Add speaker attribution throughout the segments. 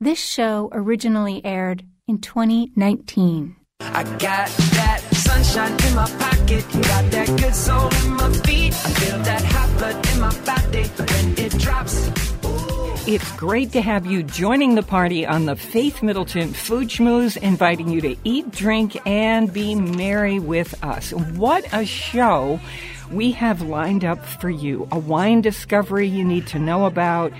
Speaker 1: This show originally aired in 2019.
Speaker 2: I got that sunshine in my pocket, got that good soul in my feet. I feel that hot blood in my body when it drops.
Speaker 3: It's great to have you joining the party on the Faith Middleton Food Schmooze, inviting you to eat, drink, and be merry with us. What a show we have lined up for you. A wine discovery you need to know about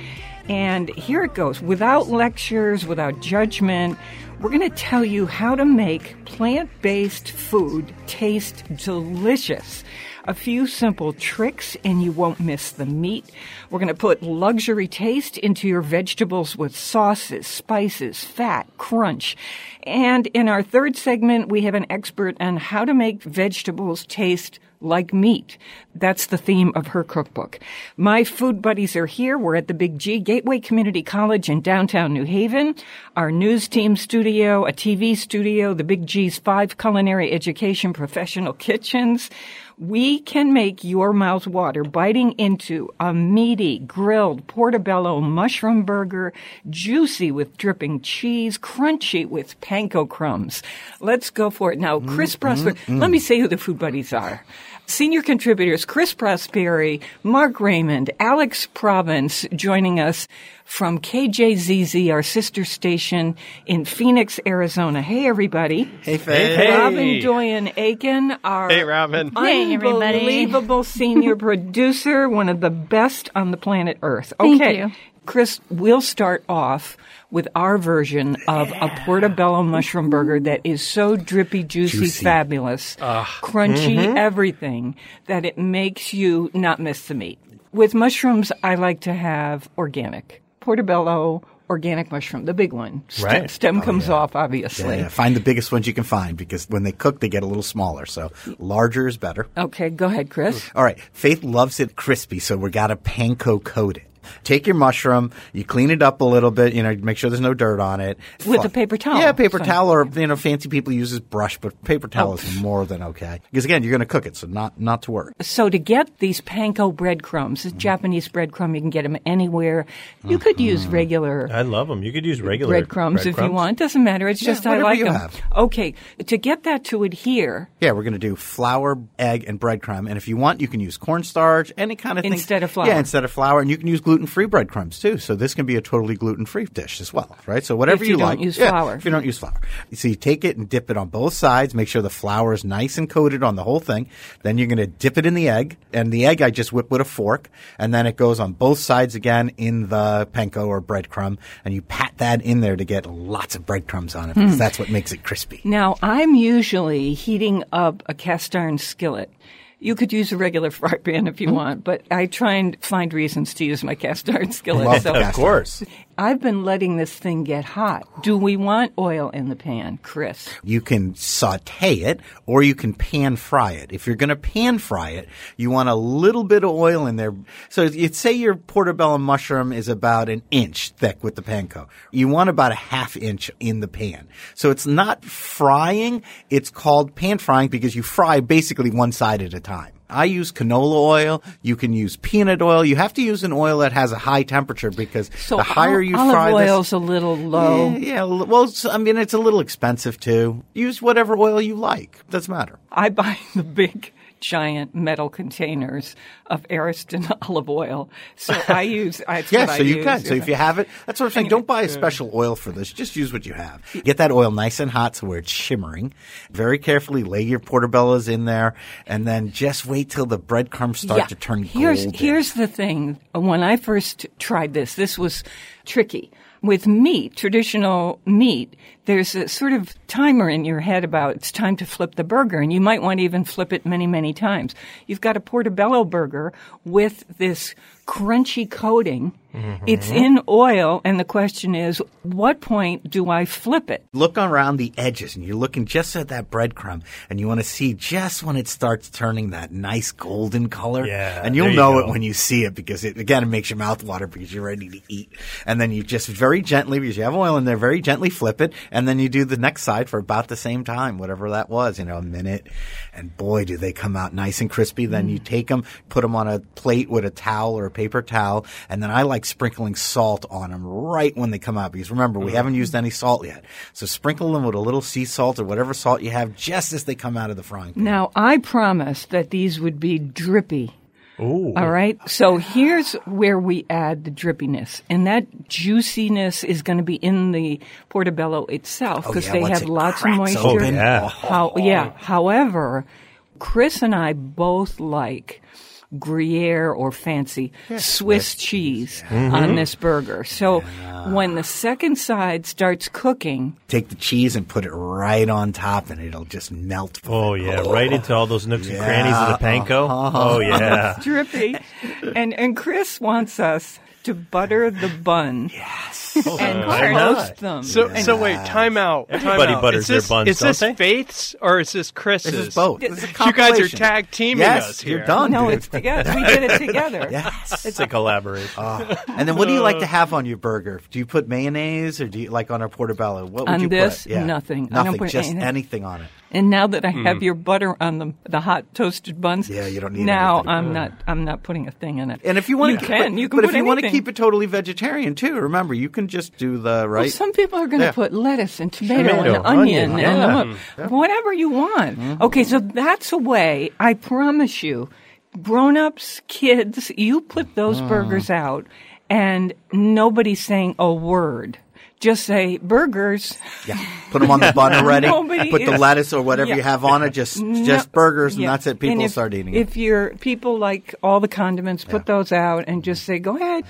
Speaker 3: and here it goes without lectures, without judgment. We're going to tell you how to make plant based food taste delicious. A few simple tricks and you won't miss the meat. We're going to put luxury taste into your vegetables with sauces, spices, fat, crunch. And in our third segment, we have an expert on how to make vegetables taste like meat. That's the theme of her cookbook. My food buddies are here. We're at the Big G Gateway Community College in downtown New Haven. Our news team studio, a TV studio, the Big G's five culinary education professional kitchens. We can make your mouth water biting into a meaty, grilled portobello mushroom burger, juicy with dripping cheese, crunchy with panko crumbs. Let's go for it. Now, Chris mm, Prosper, mm, mm. let me say who the food buddies are. Senior contributors Chris Prosperi, Mark Raymond, Alex Province joining us from KJZZ, our sister station in Phoenix, Arizona. Hey, everybody.
Speaker 4: Hey, Faye.
Speaker 3: Hey. Robin Doyon Aiken, our
Speaker 4: hey, Robin.
Speaker 3: unbelievable senior producer, one of the best on the planet Earth.
Speaker 1: Okay. Thank you.
Speaker 3: Chris, we'll start off with our version of a portobello mushroom burger that is so drippy, juicy, juicy. fabulous, uh, crunchy, mm-hmm. everything that it makes you not miss the meat. With mushrooms, I like to have organic. Portobello, organic mushroom, the big one.
Speaker 4: Right.
Speaker 3: Stem
Speaker 4: oh,
Speaker 3: comes
Speaker 4: yeah.
Speaker 3: off, obviously.
Speaker 4: Yeah, yeah, Find the biggest ones you can find because when they cook, they get a little smaller. So larger is better.
Speaker 3: Okay, go ahead, Chris.
Speaker 4: All right. Faith loves it crispy, so we got to panko coat it. Take your mushroom, you clean it up a little bit, you know, make sure there's no dirt on it.
Speaker 3: With a paper towel.
Speaker 4: Yeah, paper towel or, you know, fancy people use this brush, but paper towel oh. is more than okay. Because again, you're going to cook it, so not, not to worry.
Speaker 3: So to get these panko breadcrumbs, mm-hmm. Japanese breadcrumb, you can get them anywhere. You could mm-hmm. use regular.
Speaker 5: I love them. You could use regular
Speaker 3: breadcrumbs, breadcrumbs. if you want. Doesn't matter. It's
Speaker 4: yeah,
Speaker 3: just I like them.
Speaker 4: Have.
Speaker 3: Okay. To get that to adhere.
Speaker 4: Yeah, we're going to do flour, egg, and breadcrumb. And if you want, you can use cornstarch, any kind of thing.
Speaker 3: Instead of flour.
Speaker 4: Yeah, instead of flour. And you can use gluten-free breadcrumbs too. So this can be a totally gluten free dish as well, right? So whatever
Speaker 3: you,
Speaker 4: you
Speaker 3: like.
Speaker 4: use
Speaker 3: yeah, flour.
Speaker 4: If you don't use flour. So you take it and dip it on both sides. Make sure the flour is nice and coated on the whole thing. Then you're going to dip it in the egg. And the egg I just whip with a fork. And then it goes on both sides again in the panko or breadcrumb. And you pat that in there to get lots of breadcrumbs on it because mm. that's what makes it crispy.
Speaker 3: Now, I'm usually heating up a cast iron skillet you could use a regular fry pan if you mm-hmm. want, but I try and find reasons to use my cast iron skillet.
Speaker 4: Love so of course.
Speaker 3: I've been letting this thing get hot. Do we want oil in the pan, Chris?
Speaker 4: You can saute it or you can pan fry it. If you're going to pan fry it, you want a little bit of oil in there. So you'd say your portobello mushroom is about an inch thick with the panko. You want about a half inch in the pan. So it's not frying. It's called pan frying because you fry basically one side at a time. I use canola oil. You can use peanut oil. You have to use an oil that has a high temperature because
Speaker 3: so
Speaker 4: the higher you
Speaker 3: olive
Speaker 4: fry
Speaker 3: oil's this, a little low.
Speaker 4: Yeah, yeah, well, I mean, it's a little expensive too. Use whatever oil you like. Doesn't matter.
Speaker 3: I buy the big giant metal containers of Ariston olive oil. So I use.
Speaker 4: yeah,
Speaker 3: so
Speaker 4: I you use. can. So if you have it, that's what I'm saying. Don't buy a special oil for this. Just use what you have. Get that oil nice and hot so where it's shimmering. Very carefully lay your portobellos in there, and then just wait till the breadcrumbs start
Speaker 3: yeah.
Speaker 4: to turn
Speaker 3: here's,
Speaker 4: golden.
Speaker 3: Here's the thing. When I first tried this, this was tricky with meat, traditional meat, there's a sort of timer in your head about it's time to flip the burger, and you might want to even flip it many, many times. You've got a portobello burger with this crunchy coating.
Speaker 4: Mm-hmm.
Speaker 3: It's in oil, and the question is, what point do I flip it?
Speaker 4: Look around the edges and you're looking just at that breadcrumb and you want to see just when it starts turning that nice golden color.
Speaker 5: Yeah,
Speaker 4: And you'll
Speaker 5: you
Speaker 4: know
Speaker 5: go.
Speaker 4: it when you see it because it, again, it makes your mouth water because you're ready to eat. And then you just very gently, because you have oil in there, very gently flip it. And then you do the next side for about the same time, whatever that was, you know, a minute. And boy, do they come out nice and crispy. Then
Speaker 5: Mm.
Speaker 4: you take them, put them on a plate with a towel or a paper towel. And then I like sprinkling salt on them right when they come out because remember, we mm-hmm. haven't used any salt yet. So sprinkle them with a little sea salt or whatever salt you have just as they come out of the frying pan.
Speaker 3: Now, I promised that these would be drippy.
Speaker 5: Ooh.
Speaker 3: All right. So here's where we add the drippiness, and that juiciness is going to be in the portobello itself
Speaker 4: Oh,
Speaker 3: because
Speaker 4: yeah,
Speaker 3: they
Speaker 4: once
Speaker 3: have
Speaker 4: it
Speaker 3: lots of moisture.
Speaker 4: open.
Speaker 5: Oh, yeah.
Speaker 3: How, yeah. However, Chris and I both like Gruyere or fancy Swiss cheese mm-hmm. on this burger. So when the second side starts cooking,
Speaker 4: Take the cheese and put it right on top and it'll just melt.
Speaker 5: Oh yeah, right into all those nooks and crannies of the panko. Oh yeah.
Speaker 3: drippy, and and Chris wants us to butter the bun. and Oh,
Speaker 5: I'm
Speaker 3: toast them.
Speaker 6: So, so wait, time out. time
Speaker 5: Everybody
Speaker 6: out.
Speaker 5: butters
Speaker 6: is
Speaker 5: their buns,
Speaker 6: Is this
Speaker 5: don't they?
Speaker 6: Faith's or is this Chris's?
Speaker 4: This is both. This is a
Speaker 6: You guys are
Speaker 4: compilation.
Speaker 6: tag teaming
Speaker 4: yes,
Speaker 6: us here.
Speaker 4: You're done.
Speaker 3: no,
Speaker 4: dude.
Speaker 3: it's together. We did it together.
Speaker 4: Yes.
Speaker 5: It's a collaboration. Ah.
Speaker 4: And then what do you like uh. to have on your burger? Do you put mayonnaise or do you like on our portobello? What would
Speaker 3: On
Speaker 4: you
Speaker 3: this,
Speaker 4: put? Yeah.
Speaker 3: nothing. I don't
Speaker 4: Nothing.
Speaker 3: put
Speaker 4: just
Speaker 3: anything.
Speaker 4: anything on it.
Speaker 3: And now that I have mm. your butter on the the hot toasted buns,
Speaker 4: Yeah, you don't need
Speaker 3: Now
Speaker 4: anything.
Speaker 3: I'm not I'm not putting a thing in it.
Speaker 4: And if you want
Speaker 3: you
Speaker 4: to,
Speaker 3: can
Speaker 4: but,
Speaker 3: you can
Speaker 4: but
Speaker 3: put
Speaker 4: if you want to keep it totally vegetarian too, remember you can just do the right.
Speaker 3: Well, some people are going to
Speaker 4: Yeah.
Speaker 3: put lettuce and tomato,
Speaker 5: Tomato,
Speaker 3: and onion,
Speaker 5: onion,
Speaker 3: and
Speaker 5: yeah.
Speaker 3: whatever you want.
Speaker 4: Mm-hmm.
Speaker 3: Okay, so that's a way. I promise you, grown-ups, kids, you put those
Speaker 4: Mm.
Speaker 3: burgers out, and nobody's saying a word. Just say burgers.
Speaker 4: yeah, put them on the bun already.
Speaker 3: Nobody
Speaker 4: put the lettuce or whatever
Speaker 3: Yeah.
Speaker 4: you have on it. Just
Speaker 3: No-
Speaker 4: just burgers, and that's it. People
Speaker 3: And if,
Speaker 4: start eating it.
Speaker 3: If your people like all the condiments, put those out and just say, "Go ahead."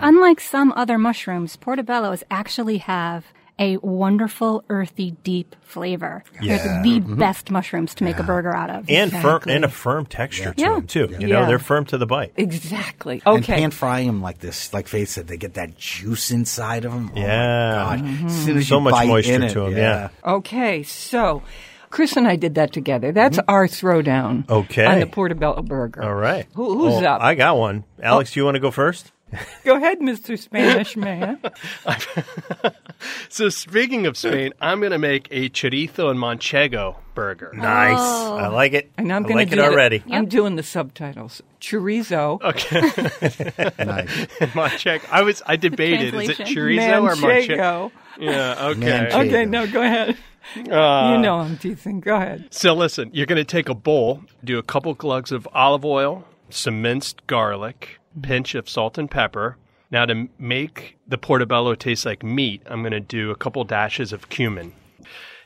Speaker 1: Unlike some other mushrooms, portobellos actually have a wonderful, earthy, deep flavor. They're the
Speaker 4: Mm-hmm.
Speaker 1: best mushrooms to make a burger out of.
Speaker 5: and firm and a firm texture to
Speaker 1: Yeah.
Speaker 5: them too. You know,
Speaker 3: Yeah.
Speaker 5: they're firm to the bite.
Speaker 3: Exactly. Okay.
Speaker 4: And
Speaker 3: Okay.
Speaker 4: pan fry them like this, like Faith said, they get that juice inside of them.
Speaker 5: Yeah.
Speaker 4: Oh my God. As soon as
Speaker 5: So
Speaker 4: you
Speaker 5: much
Speaker 4: bite
Speaker 5: moisture
Speaker 4: in it,
Speaker 5: to 'em, yeah.
Speaker 3: Okay, so Chris and I did that together. That's our throwdown.
Speaker 5: Mm-hmm. Okay.
Speaker 3: On the portobello burger.
Speaker 5: All right.
Speaker 3: Who, who's
Speaker 5: Oh,
Speaker 3: up?
Speaker 5: I got one. Alex, do you want to go first?
Speaker 3: Go ahead, Mr. Spanish man.
Speaker 6: So speaking of Spain, I'm going to make a chorizo and manchego burger.
Speaker 5: Nice. I like it.
Speaker 3: And I'm
Speaker 5: I
Speaker 3: going
Speaker 5: like
Speaker 3: to
Speaker 5: it
Speaker 3: do the-
Speaker 5: already.
Speaker 3: I'm doing the subtitles. Chorizo. Okay.
Speaker 4: nice.
Speaker 6: Manchego. I was I debated. Is it
Speaker 1: Translation.
Speaker 6: chorizo or manchego?
Speaker 3: Manchego.
Speaker 6: Yeah. Okay.
Speaker 4: Manchego.
Speaker 3: Okay, no, go ahead.
Speaker 6: Uh,
Speaker 3: you know I'm teasing. Go ahead.
Speaker 6: So listen, you're going to take a bowl, do a couple glugs of olive oil, some minced garlic, pinch of salt and pepper. Now to make the portobello taste like meat, I'm going to do a couple dashes of cumin.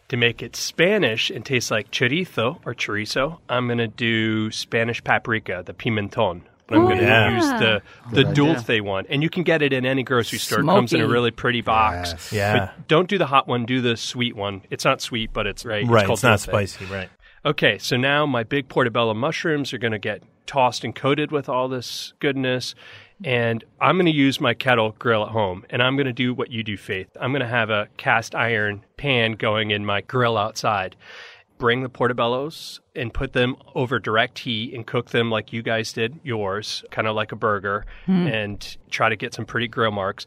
Speaker 6: To make it Spanish and taste like chorizo or chorizo, I'm going to do Spanish paprika, the pimenton. But I'm going to
Speaker 5: yeah.
Speaker 6: use the the dulce one, and you can get it in any grocery store. It comes in a really pretty box.
Speaker 4: Yes.
Speaker 5: Yeah.
Speaker 6: But don't do the hot one. Do the sweet one. It's not sweet, but it's right.
Speaker 5: right.
Speaker 6: called
Speaker 5: It's not spicy. Right.
Speaker 6: Okay, so now my big portobello mushrooms are going to get tossed and coated with all this goodness. And I'm going to use my kettle grill at home. And I'm going to do what you do, Faith. I'm going to have a cast iron pan going in my grill outside. Bring the portobellos and put them over direct heat and cook them like you guys did yours, kind of like a burger, hmm. and try to get some pretty grill marks.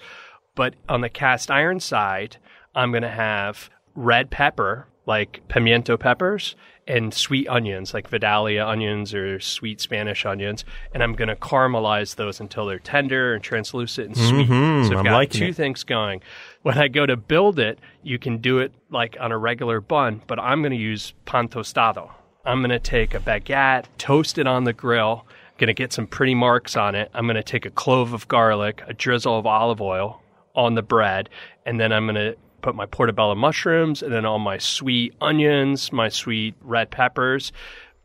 Speaker 6: But on the cast iron side, I'm going to have red pepper, like pimiento peppers, and sweet onions, like Vidalia onions or sweet Spanish onions. And I'm going to caramelize those until they're tender and translucent and sweet.
Speaker 5: Mhm,
Speaker 6: so I've got two
Speaker 5: it.
Speaker 6: things going. When I go to build it, you can do it like on a regular bun, but I'm going to use pan tostado. I'm going to take a baguette, toast it on the grill. Going to get some pretty marks on it. I'm going to take a clove of garlic, a drizzle of olive oil on the bread, and then I'm going to put my portobello mushrooms and then all my sweet onions, my sweet red peppers.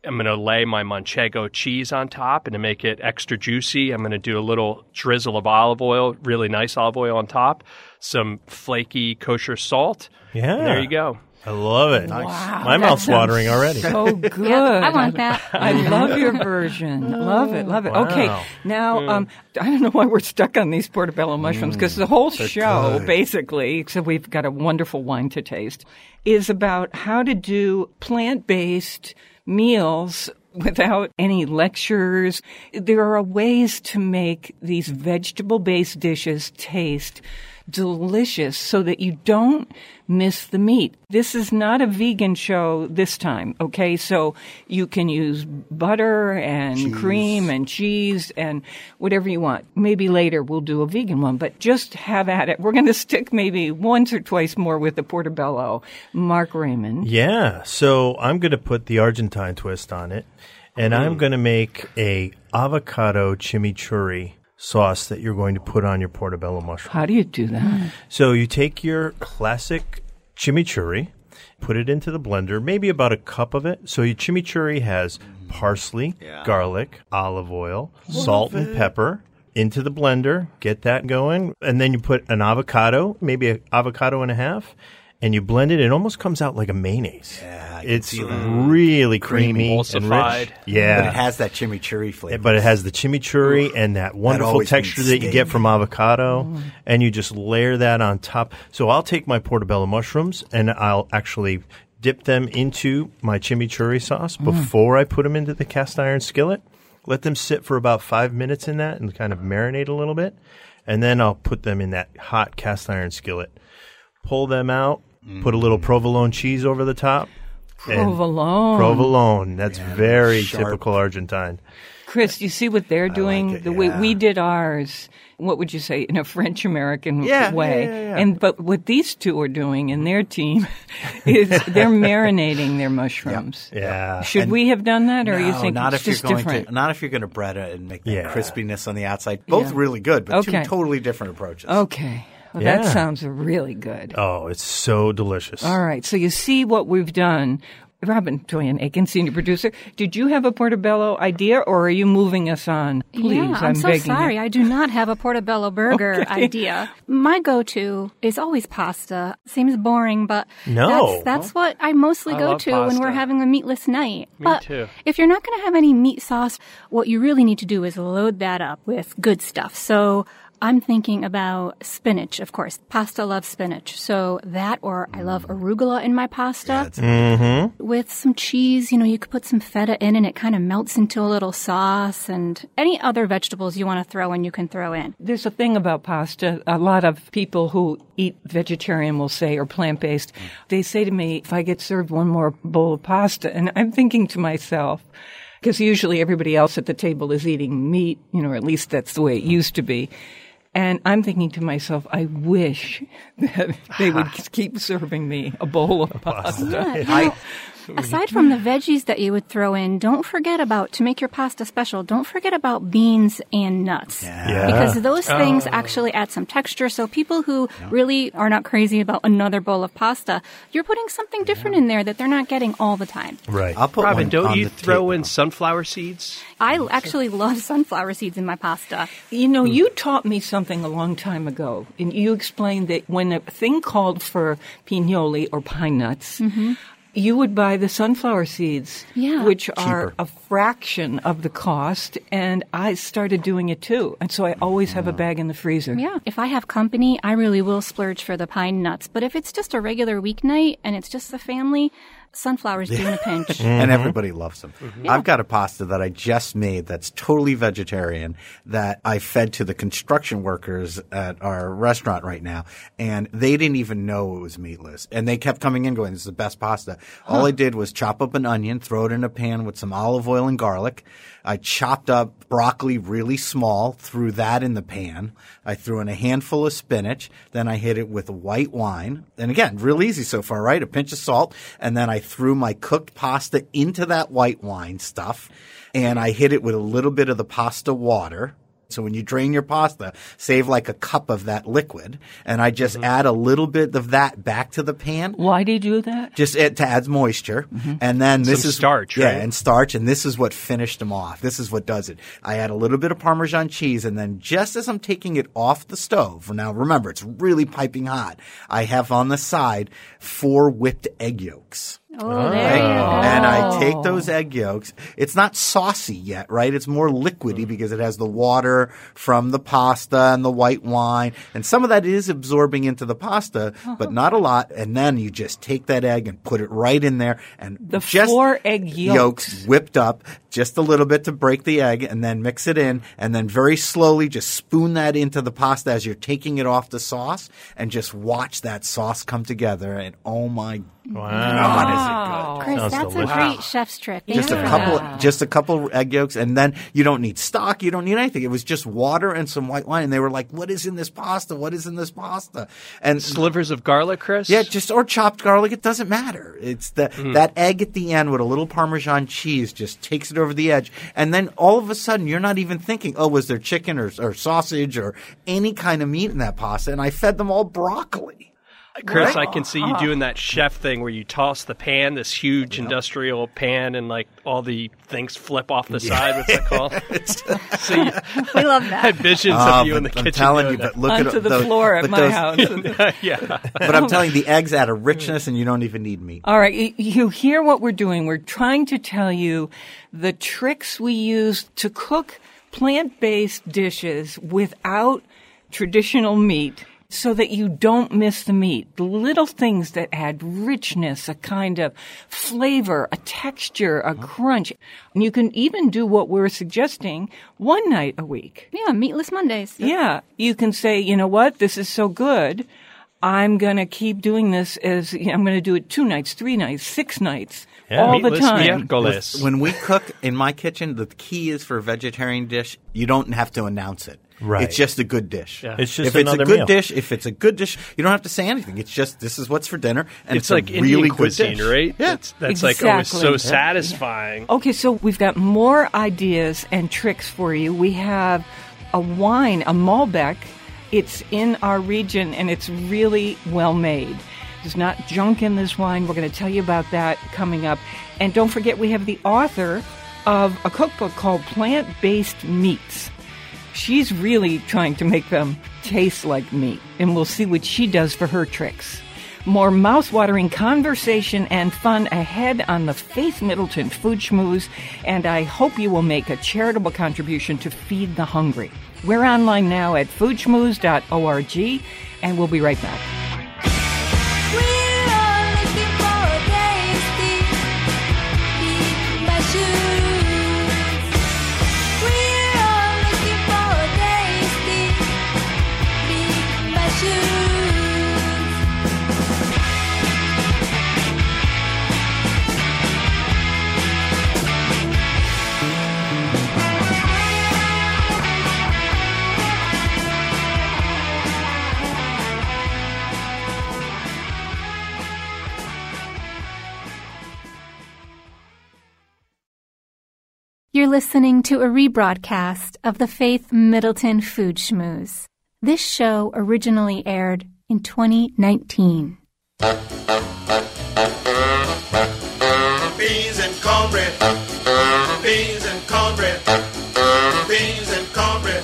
Speaker 6: I'm going to lay my manchego cheese on top and to make it extra juicy, I'm going to do a little drizzle of olive oil, really nice olive oil on top, some flaky kosher salt.
Speaker 5: Yeah.
Speaker 6: There you go.
Speaker 5: I love it.
Speaker 3: Wow,
Speaker 5: My mouth's watering already.
Speaker 3: So good.
Speaker 1: Yep, I want that.
Speaker 3: I love your version. Love it. Love it.
Speaker 5: Wow.
Speaker 3: Okay. Now, um, I don't know why we're stuck on these portobello mushrooms because the whole show, basically, except we've got a wonderful wine to taste, is about how to do plant based meals without any lectures. There are ways to make these vegetable based dishes taste delicious so that you don't miss the meat. This is not a vegan show this time, okay? So you can use butter and cream and cheese and whatever you want. Maybe later we'll do a vegan one, but just have at it. We're going to stick maybe once or twice more with the portobello. Mark Raymond.
Speaker 5: Yeah. So I'm going to put the Argentine twist on it, and I'm going to make a avocado chimichurri sauce that you're going to put on your portobello mushroom.
Speaker 3: How do you do that?
Speaker 5: So you take your classic chimichurri, put it into the blender, maybe about a cup of it. So your chimichurri has parsley, garlic, olive oil, salt and pepper into the blender, get that going, and then you put an avocado, maybe an avocado and a half, and you blend it. It almost comes out like a mayonnaise.
Speaker 4: Yeah, I can
Speaker 5: it's
Speaker 4: see that.
Speaker 5: really creamy, and
Speaker 6: Emulsified.
Speaker 5: rich. Yeah,
Speaker 4: But it has that chimichurri flavor.
Speaker 5: but it has the chimichurri and that wonderful
Speaker 4: always
Speaker 5: texture that you get from avocado, mm. and you just layer that on top. So I'll take my portobello mushrooms and I'll actually dip them into my chimichurri sauce mm. before I put them into the cast iron skillet. Let them sit for about five minutes in that and kind of marinate a little bit, and then I'll put them in that hot cast iron skillet. Pull them out. Put a little mm. provolone cheese over the top.
Speaker 3: Provolone.
Speaker 5: Provolone. That's very
Speaker 4: sharp.
Speaker 5: typical Argentine.
Speaker 3: Chris, you see what they're doing?
Speaker 4: it,
Speaker 3: the way
Speaker 4: yeah.
Speaker 3: we did ours. What would you say in a French American
Speaker 4: Yeah,
Speaker 3: way?
Speaker 4: yeah, yeah, yeah.
Speaker 3: And but what these two are doing in their team is they're marinating their mushrooms.
Speaker 5: Yeah.
Speaker 3: Should we have done that, or
Speaker 4: no,
Speaker 3: you think
Speaker 4: not
Speaker 3: it's
Speaker 4: if you're going
Speaker 3: different?
Speaker 4: to not if you're going to bread it and make that
Speaker 5: Yeah.
Speaker 4: crispiness on the outside. Both
Speaker 3: Yeah.
Speaker 4: really good, but
Speaker 3: Okay.
Speaker 4: two totally different approaches.
Speaker 3: Okay, well, that sounds really good.
Speaker 5: Oh, it's so delicious.
Speaker 3: All right, so you see what we've done. Robin Doyon Aiken, senior producer, did you have a portobello idea, or are you moving us on? Please,
Speaker 1: yeah, I'm, so
Speaker 3: begging
Speaker 1: sorry.
Speaker 3: you.
Speaker 1: I do not have a portobello burger
Speaker 3: Okay.
Speaker 1: idea. My go-to is always pasta. Seems boring, but
Speaker 5: No.
Speaker 1: that's, that's what I mostly
Speaker 6: I
Speaker 1: go
Speaker 6: love
Speaker 1: to when we're having a meatless night.
Speaker 6: Me
Speaker 1: but
Speaker 6: too.
Speaker 1: if you're not going to have any meat sauce, what you really need to do is load that up with good stuff. So I'm thinking about spinach, of course. Pasta loves spinach. So that or I love arugula in my pasta mm-hmm. with some cheese. You know, you could put some feta in and it kind of melts into a little sauce and any other vegetables you want to throw in, you can throw in.
Speaker 3: There's a thing about pasta. A lot of people who eat vegetarian will say, or plant based, they say to me, if I get served one more bowl of pasta, and I'm thinking to myself, because usually everybody else at the table is eating meat, you know, or at least that's the way it used to be. And I'm thinking to myself, I wish that they would keep serving me a bowl of pasta.
Speaker 1: Yeah, you know, aside from the veggies that you would throw in, don't forget about, to make your pasta special, don't forget about beans and nuts.
Speaker 5: Yeah.
Speaker 1: Because those oh. things actually add some texture. So people who really are not crazy about another bowl of pasta, you're putting something different in there that they're not getting all the time.
Speaker 5: Right.
Speaker 4: I'll put
Speaker 6: Robin,
Speaker 4: one
Speaker 6: don't
Speaker 4: on
Speaker 6: you throw
Speaker 4: table.
Speaker 6: in sunflower seeds?
Speaker 1: I actually love sunflower seeds in my pasta.
Speaker 3: You know, hmm. you taught me something a long time ago, and you explained that when a thing called for pignoli or pine nuts, mm-hmm. You would buy the sunflower seeds,
Speaker 1: Yeah.
Speaker 3: which are
Speaker 4: Cheaper.
Speaker 3: a fraction of the cost, and I started doing it too. And so I always have a bag in the freezer.
Speaker 1: Yeah. If I have company, I really will splurge for the pine nuts. But if it's just a regular weeknight and it's just the family, sunflowers do in a pinch.
Speaker 4: and mm-hmm. everybody loves them. Mm-hmm. I've got a pasta that I just made that's totally vegetarian that I fed to the construction workers at our restaurant right now, and they didn't even know it was meatless. And they kept coming in going, "This is the best pasta." All I did was chop up an onion, throw it in a pan with some olive oil and garlic. I chopped up broccoli really small, threw that in the pan. I threw in a handful of spinach. Then I hit it with white wine. And again, real easy so far, right? A pinch of salt. And then I threw my cooked pasta into that white wine stuff. And I hit it with a little bit of the pasta water. So when you drain your pasta, save like a cup of that liquid, and I
Speaker 3: Mm-hmm.
Speaker 4: just add a little bit of that back to the pan.
Speaker 3: Why do you do that?
Speaker 4: Just it to add moisture, and then this
Speaker 6: Some
Speaker 4: is
Speaker 6: starch,
Speaker 4: yeah,
Speaker 6: right?
Speaker 4: and starch, and this is what finished them off. This is what does it. I add a little bit of Parmesan cheese, and then just as I'm taking it off the stove, now remember it's really piping hot. I have on the side four whipped egg yolks.
Speaker 1: Oh, ah. there you go.
Speaker 4: And I take those egg yolks. It's not saucy yet, right? It's more liquidy mm-hmm. because it has the water from the pasta and the white wine. And some of that is absorbing into the pasta, uh-huh. but not a lot. And then you just take that egg and put it right in there and
Speaker 3: The
Speaker 4: just
Speaker 3: four egg yolks.
Speaker 4: whipped up just a little bit to break the egg and then mix it in and then very slowly just spoon that into the pasta as you're taking it off the sauce and just watch that sauce come together and oh my God, is it good.
Speaker 1: Chris,
Speaker 5: Sounds
Speaker 1: that's
Speaker 5: delicious.
Speaker 1: a great chef's trick. Thank
Speaker 4: Just
Speaker 1: you
Speaker 4: a couple,
Speaker 1: that.
Speaker 4: just a couple egg yolks, and then you don't need stock. You don't need anything. It was just water and some white wine. And they were like, "What is in this pasta? What is in this pasta?" And
Speaker 6: Slivers of garlic, Chris?
Speaker 4: yeah, just or chopped garlic. It doesn't matter. It's the hmm. that egg at the end with a little Parmesan cheese just takes it over the edge, and then all of a sudden you're not even thinking, "Oh, was there chicken or, or sausage or any kind of meat in that pasta?" And I fed them all broccoli.
Speaker 6: Chris, I can see you doing that chef thing where you toss the pan, this huge industrial pan, and like all the things flip off the side. What's that called? so you
Speaker 1: We love that.
Speaker 6: I had
Speaker 1: that.
Speaker 6: visions
Speaker 4: Ah,
Speaker 6: of you in the
Speaker 4: but I'm
Speaker 6: kitchen.
Speaker 4: telling you, but look
Speaker 3: Onto
Speaker 4: at
Speaker 3: the
Speaker 4: those-
Speaker 3: floor at my
Speaker 4: those-
Speaker 3: house.
Speaker 6: yeah.
Speaker 4: But I'm telling you, the eggs add a richness, and you don't even need meat.
Speaker 3: All right, you hear what we're doing. We're trying to tell you the tricks we use to cook plant-based dishes without traditional meat so that you don't miss the meat. The little things that add richness, a kind of flavor, a texture, a crunch. And you can even do what we're suggesting one night a week.
Speaker 1: Yeah, meatless Mondays.
Speaker 3: Yeah, you can say, you know what, this is so good. I'm going to keep doing this as I'm going to do it two nights, three nights, six nights,
Speaker 5: Yeah,
Speaker 3: all the
Speaker 6: Meatless
Speaker 3: time.
Speaker 6: miércoles.
Speaker 4: When we cook in my kitchen, the key is for a vegetarian dish, you don't have to announce it.
Speaker 5: Right.
Speaker 4: It's just a good dish.
Speaker 6: Yeah.
Speaker 5: It's just
Speaker 4: if it's a good
Speaker 5: meal.
Speaker 4: dish, if it's a good dish, you don't have to say anything. It's just this is what's for dinner, and
Speaker 6: It's,
Speaker 4: it's, a
Speaker 6: like
Speaker 4: really
Speaker 6: Indian
Speaker 4: good
Speaker 6: cuisine,
Speaker 4: dish.
Speaker 6: right?
Speaker 4: Yeah.
Speaker 6: That's, that's like always
Speaker 3: Exactly.
Speaker 6: so satisfying.
Speaker 3: Okay, so we've got more ideas and tricks for you. We have a wine, a Malbec. It's in our region and it's really well made. There's not junk in this wine. We're going to tell you about that coming up. And don't forget, we have the author of a cookbook called Plant Based Meats. She's really trying to make them taste like meat, and we'll see what she does for her tricks. More mouth-watering conversation and fun ahead on the Faith Middleton Food Schmooze, and I hope you will make a charitable contribution to feed the hungry. We're online now at foodschmooze.org, and we'll be right back.
Speaker 1: You're listening to a rebroadcast of the Faith Middleton Food Schmooze. This show originally aired in 2019.
Speaker 7: Beans and cornbread. Beans and cornbread. Beans and cornbread.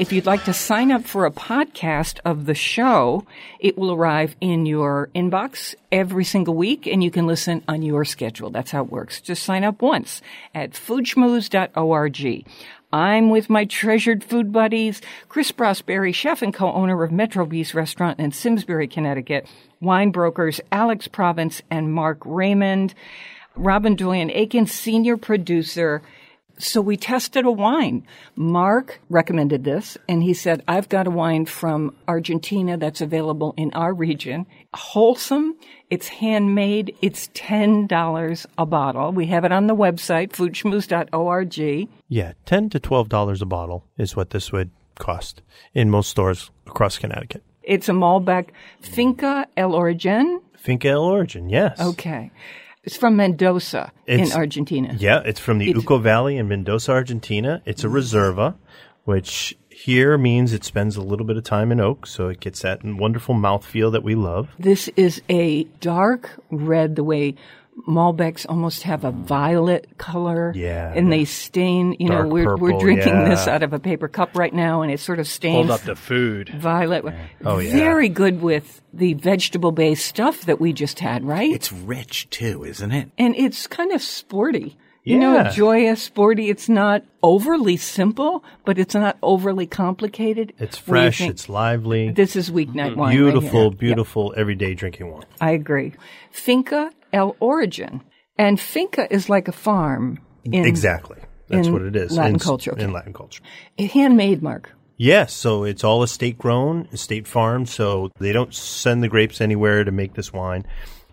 Speaker 3: If you'd like to sign up for a podcast of the show, it will arrive in your inbox every single week and you can listen on your schedule. That's how it works. Just sign up once at foodschmooze.org. I'm with my treasured food buddies, Chris Prosperi, chef and co-owner of Metro Bis Restaurant in Simsbury, Connecticut, wine brokers Alex Province and Mark Raymond, Robin Doyon Aiken, senior producer, So we tested a wine. Mark recommended this and he said, I've got a wine from Argentina that's available in our region. Wholesome. It's handmade. It's $10 a bottle. We have it on the website, foodschmooze.org.
Speaker 5: Yeah, ten to twelve dollars a bottle is what this would cost in most stores across Connecticut.
Speaker 3: It's a Malbec Finca El Origen.
Speaker 5: Finca El Origen, yes.
Speaker 3: Okay. It's from Mendoza
Speaker 5: It's-
Speaker 3: in Argentina.
Speaker 5: Yeah, it's from the
Speaker 3: It's-
Speaker 5: Uco Valley in Mendoza, Argentina. It's a reserva, which here means it spends a little bit of time in oak, so it gets that wonderful mouthfeel that we love.
Speaker 3: This is a dark red, the way Malbecs almost have a violet color.
Speaker 5: Yeah,
Speaker 3: And they stain, you know, we're, we're
Speaker 5: purple,
Speaker 3: drinking this out of a paper cup right now and it sort of stains.
Speaker 6: Hold up the food.
Speaker 3: Violet.
Speaker 5: Oh, yeah.
Speaker 3: Very good with the vegetable based stuff that we just had, right?
Speaker 4: It's rich too, isn't it?
Speaker 3: and it's kind of sporty. You know,
Speaker 5: Yeah.
Speaker 3: joyous, sporty. It's not overly simple, but it's not overly complicated.
Speaker 5: It's fresh, it's lively,
Speaker 3: This is weeknight mm-hmm. wine. right
Speaker 5: beautiful,
Speaker 3: here.
Speaker 5: beautiful everyday drinking wine.
Speaker 3: I agree. Finca El Origen. And finca is like a farm. In,
Speaker 5: exactly. That's what it is.
Speaker 3: Latin
Speaker 5: in,
Speaker 3: culture, okay.
Speaker 5: In Latin culture.
Speaker 3: Handmade, Mark.
Speaker 5: Yes, so it's all estate grown, estate farmed, so they don't send the grapes anywhere to make this wine.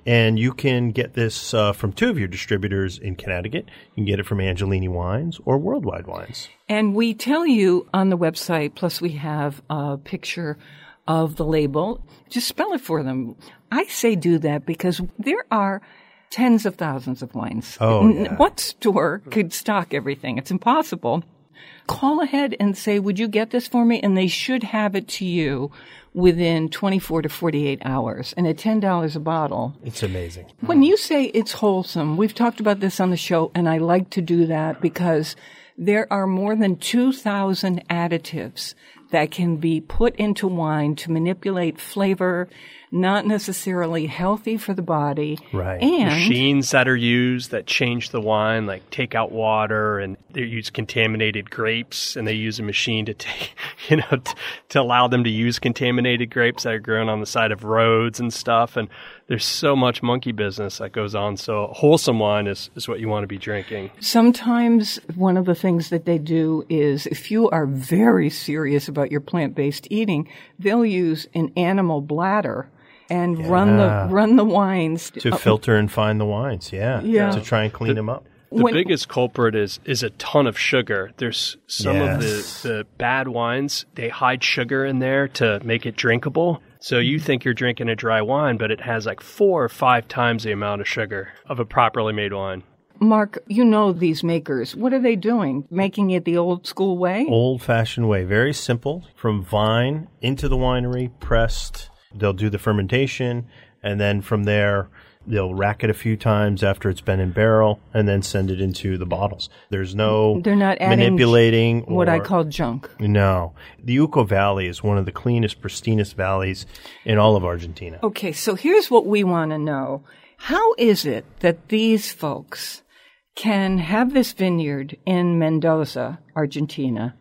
Speaker 5: And you can get this uh, from two of your distributors in Connecticut. You can get it from Angelini Wines or Worldwide Wines.
Speaker 3: And we tell you on the website, plus we have a picture of the label. Just spell it for them. I say do that because there are tens of thousands of wines.
Speaker 5: Oh, yeah.
Speaker 3: What store could stock everything? It's impossible. Call ahead and say, would you get this for me? And they should have it to you within 24 to 48 hours. And at $10 a bottle,
Speaker 5: It's amazing.
Speaker 3: when you say it's wholesome, we've talked about this on the show, and I like to do that because there are more than 2,000 additives that can be put into wine to manipulate flavor, not necessarily healthy for the body.
Speaker 5: Right.
Speaker 3: And
Speaker 6: Machines that are used that change the wine, like take out water, and they use contaminated grapes, and they use a machine to take, you know, t- to allow them to use contaminated grapes that are grown on the side of roads and stuff. And there's so much monkey business that goes on. So wholesome wine is, is what you want to be drinking.
Speaker 3: Sometimes one of the things that they do is if you are very serious about your plant-based eating, they'll use an animal bladder and run the run the wines
Speaker 5: To
Speaker 3: uh,
Speaker 5: filter and find the wines, yeah.
Speaker 3: Yeah.
Speaker 5: To try and clean them up.
Speaker 6: The
Speaker 3: When-
Speaker 6: biggest culprit is is a ton of sugar. There's some
Speaker 5: Yes.
Speaker 6: of the, the bad wines, they hide sugar in there to make it drinkable. So you mm-hmm. think you're drinking a dry wine, but it has like four or five times the amount of sugar of a properly made wine.
Speaker 3: Mark, you know these makers. What are they doing? Making it the old school way?
Speaker 5: Old fashioned way. Very simple. From vine into the winery, pressed. They'll do the fermentation, and then from there, they'll rack it a few times after it's been in barrel, and then send it into the bottles. There's no
Speaker 3: They're not adding
Speaker 5: manipulating
Speaker 3: what I call junk.
Speaker 5: No. The Uco Valley is one of the cleanest, pristinest valleys in all of Argentina.
Speaker 3: Okay, so here's what we want to know. How is it that these folks can have this vineyard in Mendoza, Argentina,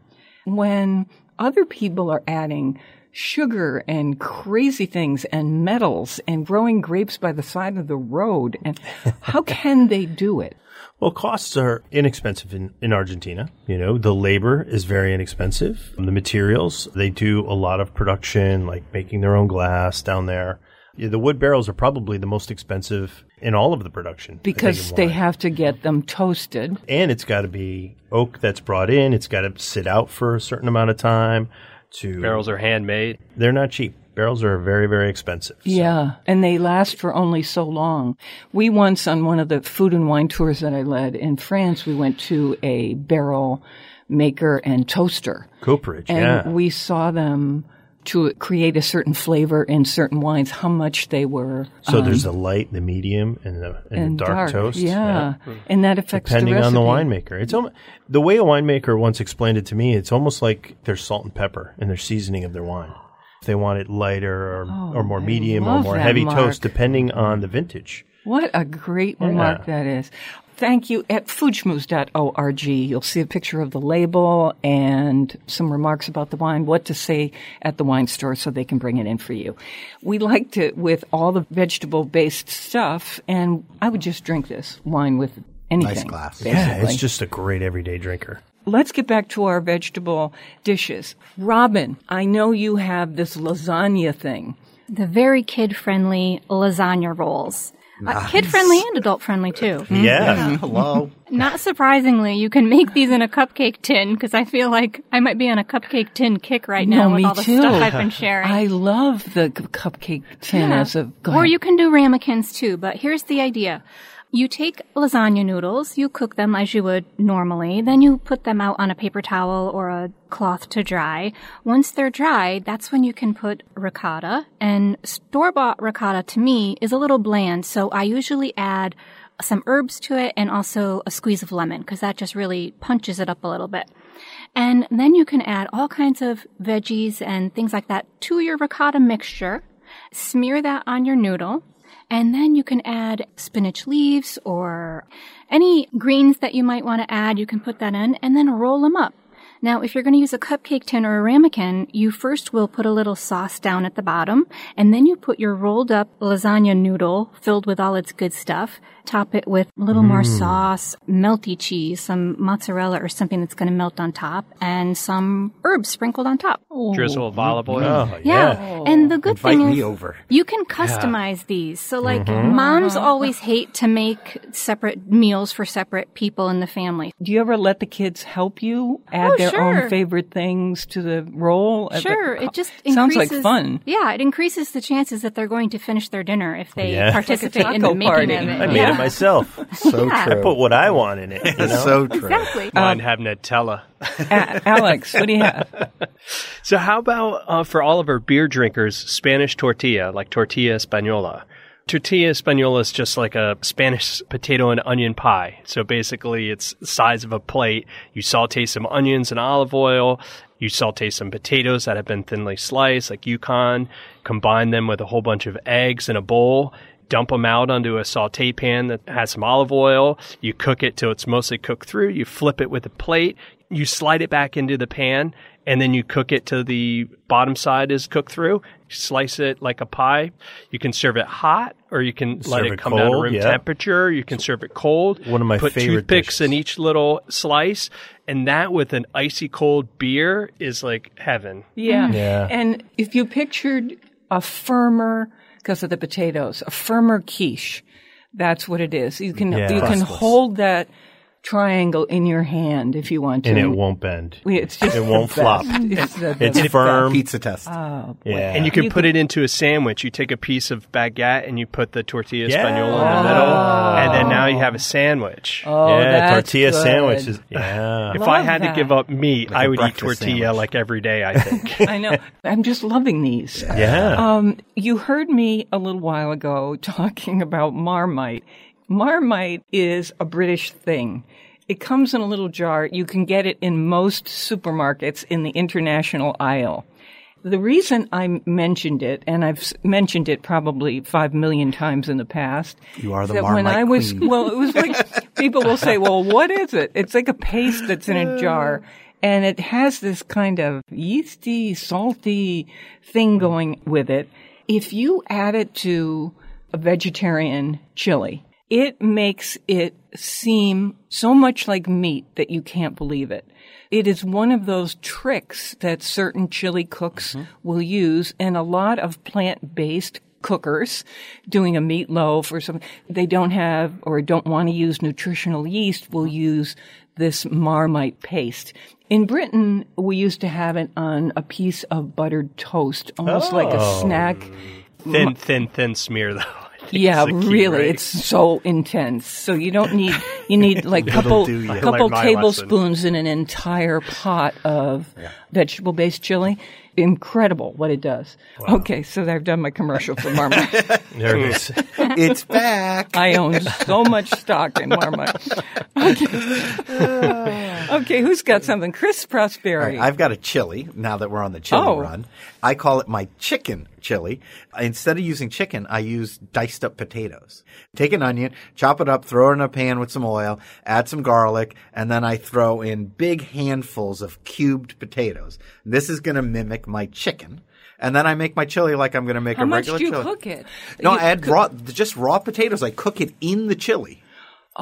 Speaker 3: when other people are adding sugar and crazy things and metals and growing grapes by the side of the road? And how can they do it?
Speaker 5: Well, costs are inexpensive in, in Argentina. You know, the labor is very inexpensive. The materials, they do a lot of production, like making their own glass down there. The wood barrels are probably the most expensive in all of the production.
Speaker 3: Because they have to get them toasted.
Speaker 5: and it's got to be oak that's brought in. It's got to sit out for a certain amount of time. To
Speaker 6: Barrels are handmade.
Speaker 5: they're not cheap. Barrels are very, very expensive. So-
Speaker 3: Yeah, and they last for only so long. We once, on one of the food and wine tours that I led in France, we went to a barrel maker and toaster.
Speaker 5: Cooperage,
Speaker 3: And
Speaker 5: yeah.
Speaker 3: we saw them to create a certain flavor in certain wines, how much they were.
Speaker 5: so
Speaker 3: um,
Speaker 5: there's the light, the medium, and the, and
Speaker 3: and
Speaker 5: the dark, toast.
Speaker 3: Yeah. and that affects
Speaker 5: depending
Speaker 3: the
Speaker 5: on the winemaker. It's almo- the way a winemaker once explained it to me. It's almost like their salt and pepper in their seasoning of their wine. If they want it lighter or, or more medium or
Speaker 3: Oh,
Speaker 5: more heavy
Speaker 3: Mark.
Speaker 5: toast, depending on the vintage.
Speaker 3: What a great remark that is. Thank you. At foodschmooze.org, you'll see a picture of the label and some remarks about the wine, what to say at the wine store so they can bring it in for you. We liked it with all the vegetable based stuff, and I would just drink this wine with anything.
Speaker 4: Nice glass.
Speaker 5: Yeah, it's just a great everyday drinker.
Speaker 3: Let's get back to our vegetable dishes. Robin, I know you have this lasagna thing.
Speaker 1: The very kid friendly lasagna rolls. Uh, kid friendly and adult friendly too.
Speaker 5: Yeah.
Speaker 4: Hello.
Speaker 1: Not surprisingly, you can make these in a cupcake tin because I feel like I might be on a cupcake tin kick right now
Speaker 3: no,
Speaker 1: with
Speaker 3: me
Speaker 1: all the
Speaker 3: too.
Speaker 1: stuff I've been sharing.
Speaker 3: I love the cupcake tin
Speaker 1: Yeah.
Speaker 3: as a. Go
Speaker 1: or
Speaker 3: ahead.
Speaker 1: you can do ramekins too, but here's the idea. You take lasagna noodles, you cook them as you would normally, then you put them out on a paper towel or a cloth to dry. Once they're dry, that's when you can put ricotta. And store-bought ricotta to me is a little bland, so I usually add some herbs to it and also a squeeze of lemon because that just really punches it up a little bit. And then you can add all kinds of veggies and things like that to your ricotta mixture. Smear that on your noodle. And then you can add spinach leaves or any greens that you might want to add. You can put that in and then roll them up. Now, if you're going to use a cupcake tin or a ramekin, you first will put a little sauce down at the bottom, and then you put your rolled up lasagna noodle filled with all its good stuff. Top it with a little more mm. sauce, melty cheese, some mozzarella or something that's going to melt on top, and some herbs sprinkled on top.
Speaker 6: Drizzle of olive oil.
Speaker 5: Oh,
Speaker 1: Yeah. And the good
Speaker 4: Invite
Speaker 1: thing is
Speaker 4: over.
Speaker 1: you can customize these. So like mm-hmm. moms always hate to make separate meals for separate people in the family.
Speaker 3: Do you ever let the kids help you add
Speaker 1: Oh,
Speaker 3: their
Speaker 1: sure.
Speaker 3: own favorite things to the roll? at the
Speaker 1: Sure,
Speaker 3: co-
Speaker 1: it just
Speaker 3: sounds
Speaker 1: increases,
Speaker 3: like fun.
Speaker 1: Yeah, it increases the chances that they're going to finish their dinner if they
Speaker 5: Yeah.
Speaker 1: participate in
Speaker 3: taco
Speaker 1: the making
Speaker 3: party.
Speaker 1: of it.
Speaker 5: I made
Speaker 1: yeah.
Speaker 5: it myself.
Speaker 4: So
Speaker 1: Yeah.
Speaker 4: true.
Speaker 5: I put what I want in it. You know?
Speaker 4: so true.
Speaker 1: Exactly.
Speaker 6: Mine have Nutella.
Speaker 3: A- Alex, what do you have?
Speaker 6: So how about uh, for all of our beer drinkers, Spanish tortilla, like tortilla española? Tortilla española is just like a Spanish potato and onion pie. So basically, it's the size of a plate. You saute some onions and olive oil. You saute some potatoes that have been thinly sliced, like Yukon. Combine them with a whole bunch of eggs in a bowl. Dump them out onto a saute pan that has some olive oil. You cook it till it's mostly cooked through. You flip it with a plate. You slide it back into the pan and then you cook it till the bottom side is cooked through. You slice it like a pie. You can serve it hot, or you can let it
Speaker 5: it
Speaker 6: come down to room
Speaker 5: yeah.
Speaker 6: temperature. You can serve it cold.
Speaker 5: One of my
Speaker 6: Put
Speaker 5: favorite
Speaker 6: toothpicks in each little slice, and that with an icy cold beer is like heaven.
Speaker 3: Yeah.
Speaker 5: Yeah.
Speaker 3: And if you pictured a firmer, because of the potatoes, a firmer quiche, that's what it is. You can
Speaker 5: Yeah.
Speaker 3: you can hold that triangle in your hand if you want to.
Speaker 5: and it won't bend.
Speaker 3: It's just
Speaker 5: It won't flop.
Speaker 3: It's, the,
Speaker 5: It's firm.
Speaker 4: Pizza test.
Speaker 3: Oh, boy.
Speaker 5: Yeah.
Speaker 6: And you can
Speaker 3: You
Speaker 6: put
Speaker 3: can-
Speaker 6: it into a sandwich. You take a piece of baguette and you put the tortilla
Speaker 5: Yeah.
Speaker 6: española in the middle, and then now you have a sandwich.
Speaker 3: Oh,
Speaker 5: yeah,
Speaker 3: that's
Speaker 5: tortilla
Speaker 3: good.
Speaker 5: sandwiches. Yeah.
Speaker 6: if I had
Speaker 3: that.
Speaker 6: to give up meat,
Speaker 4: Like
Speaker 6: I
Speaker 4: a
Speaker 6: would eat tortilla
Speaker 4: sandwich.
Speaker 6: like every day. I think.
Speaker 3: I know. I'm just loving these.
Speaker 5: yeah.
Speaker 3: Um, you heard me a little while ago talking about Marmite. Marmite is a British thing. It comes in a little jar. You can get it in most supermarkets in the international aisle. The reason I mentioned it, and I've mentioned it probably five million times in the past,
Speaker 4: You are the
Speaker 3: that when I was
Speaker 4: queen.
Speaker 3: well, it was like people will say, "Well, what is it?" It's like a paste that's in a jar, and it has this kind of yeasty, salty thing going with it. If you add it to a vegetarian chili, it makes it seem so much like meat that you can't believe it. It is one of those tricks that certain chili cooks mm-hmm. will use, and a lot of plant-based cookers doing a meatloaf or something they don't have or don't want to use nutritional yeast will use this marmite paste. In Britain, we used to have it on a piece of buttered toast, almost like a
Speaker 5: Oh.
Speaker 3: snack.
Speaker 6: thin, thin, thin smear though. I think
Speaker 3: Yeah,
Speaker 6: key,
Speaker 3: really,
Speaker 6: right?
Speaker 3: it's so intense. So you don't need you need like a couple
Speaker 4: do ya.
Speaker 3: couple
Speaker 6: I learned my
Speaker 3: tablespoons in an entire pot of vegetable based chili. Incredible what it does. Okay, so I've done my commercial for Marmite.
Speaker 5: there it is.
Speaker 4: it's back.
Speaker 3: I own so much stock in Marmite. Okay, okay who's got something? Chris
Speaker 4: All
Speaker 3: Prosperi.
Speaker 4: right, I've got a chili now that we're on the chili
Speaker 3: Oh.
Speaker 4: run. I call it my chicken chili. Instead of using chicken, I use diced up potatoes. Take an onion, chop it up, throw it in a pan with some oil, add some garlic, and then I throw in big handfuls of cubed potatoes. This is going to mimic my chicken. And then I make my chili like I'm going to make
Speaker 3: How
Speaker 4: a
Speaker 3: much
Speaker 4: regular
Speaker 3: do you
Speaker 4: chili.
Speaker 3: cook it?
Speaker 4: No,
Speaker 3: You
Speaker 4: I add
Speaker 3: cook-
Speaker 4: raw, just raw potatoes. I cook it in the chili.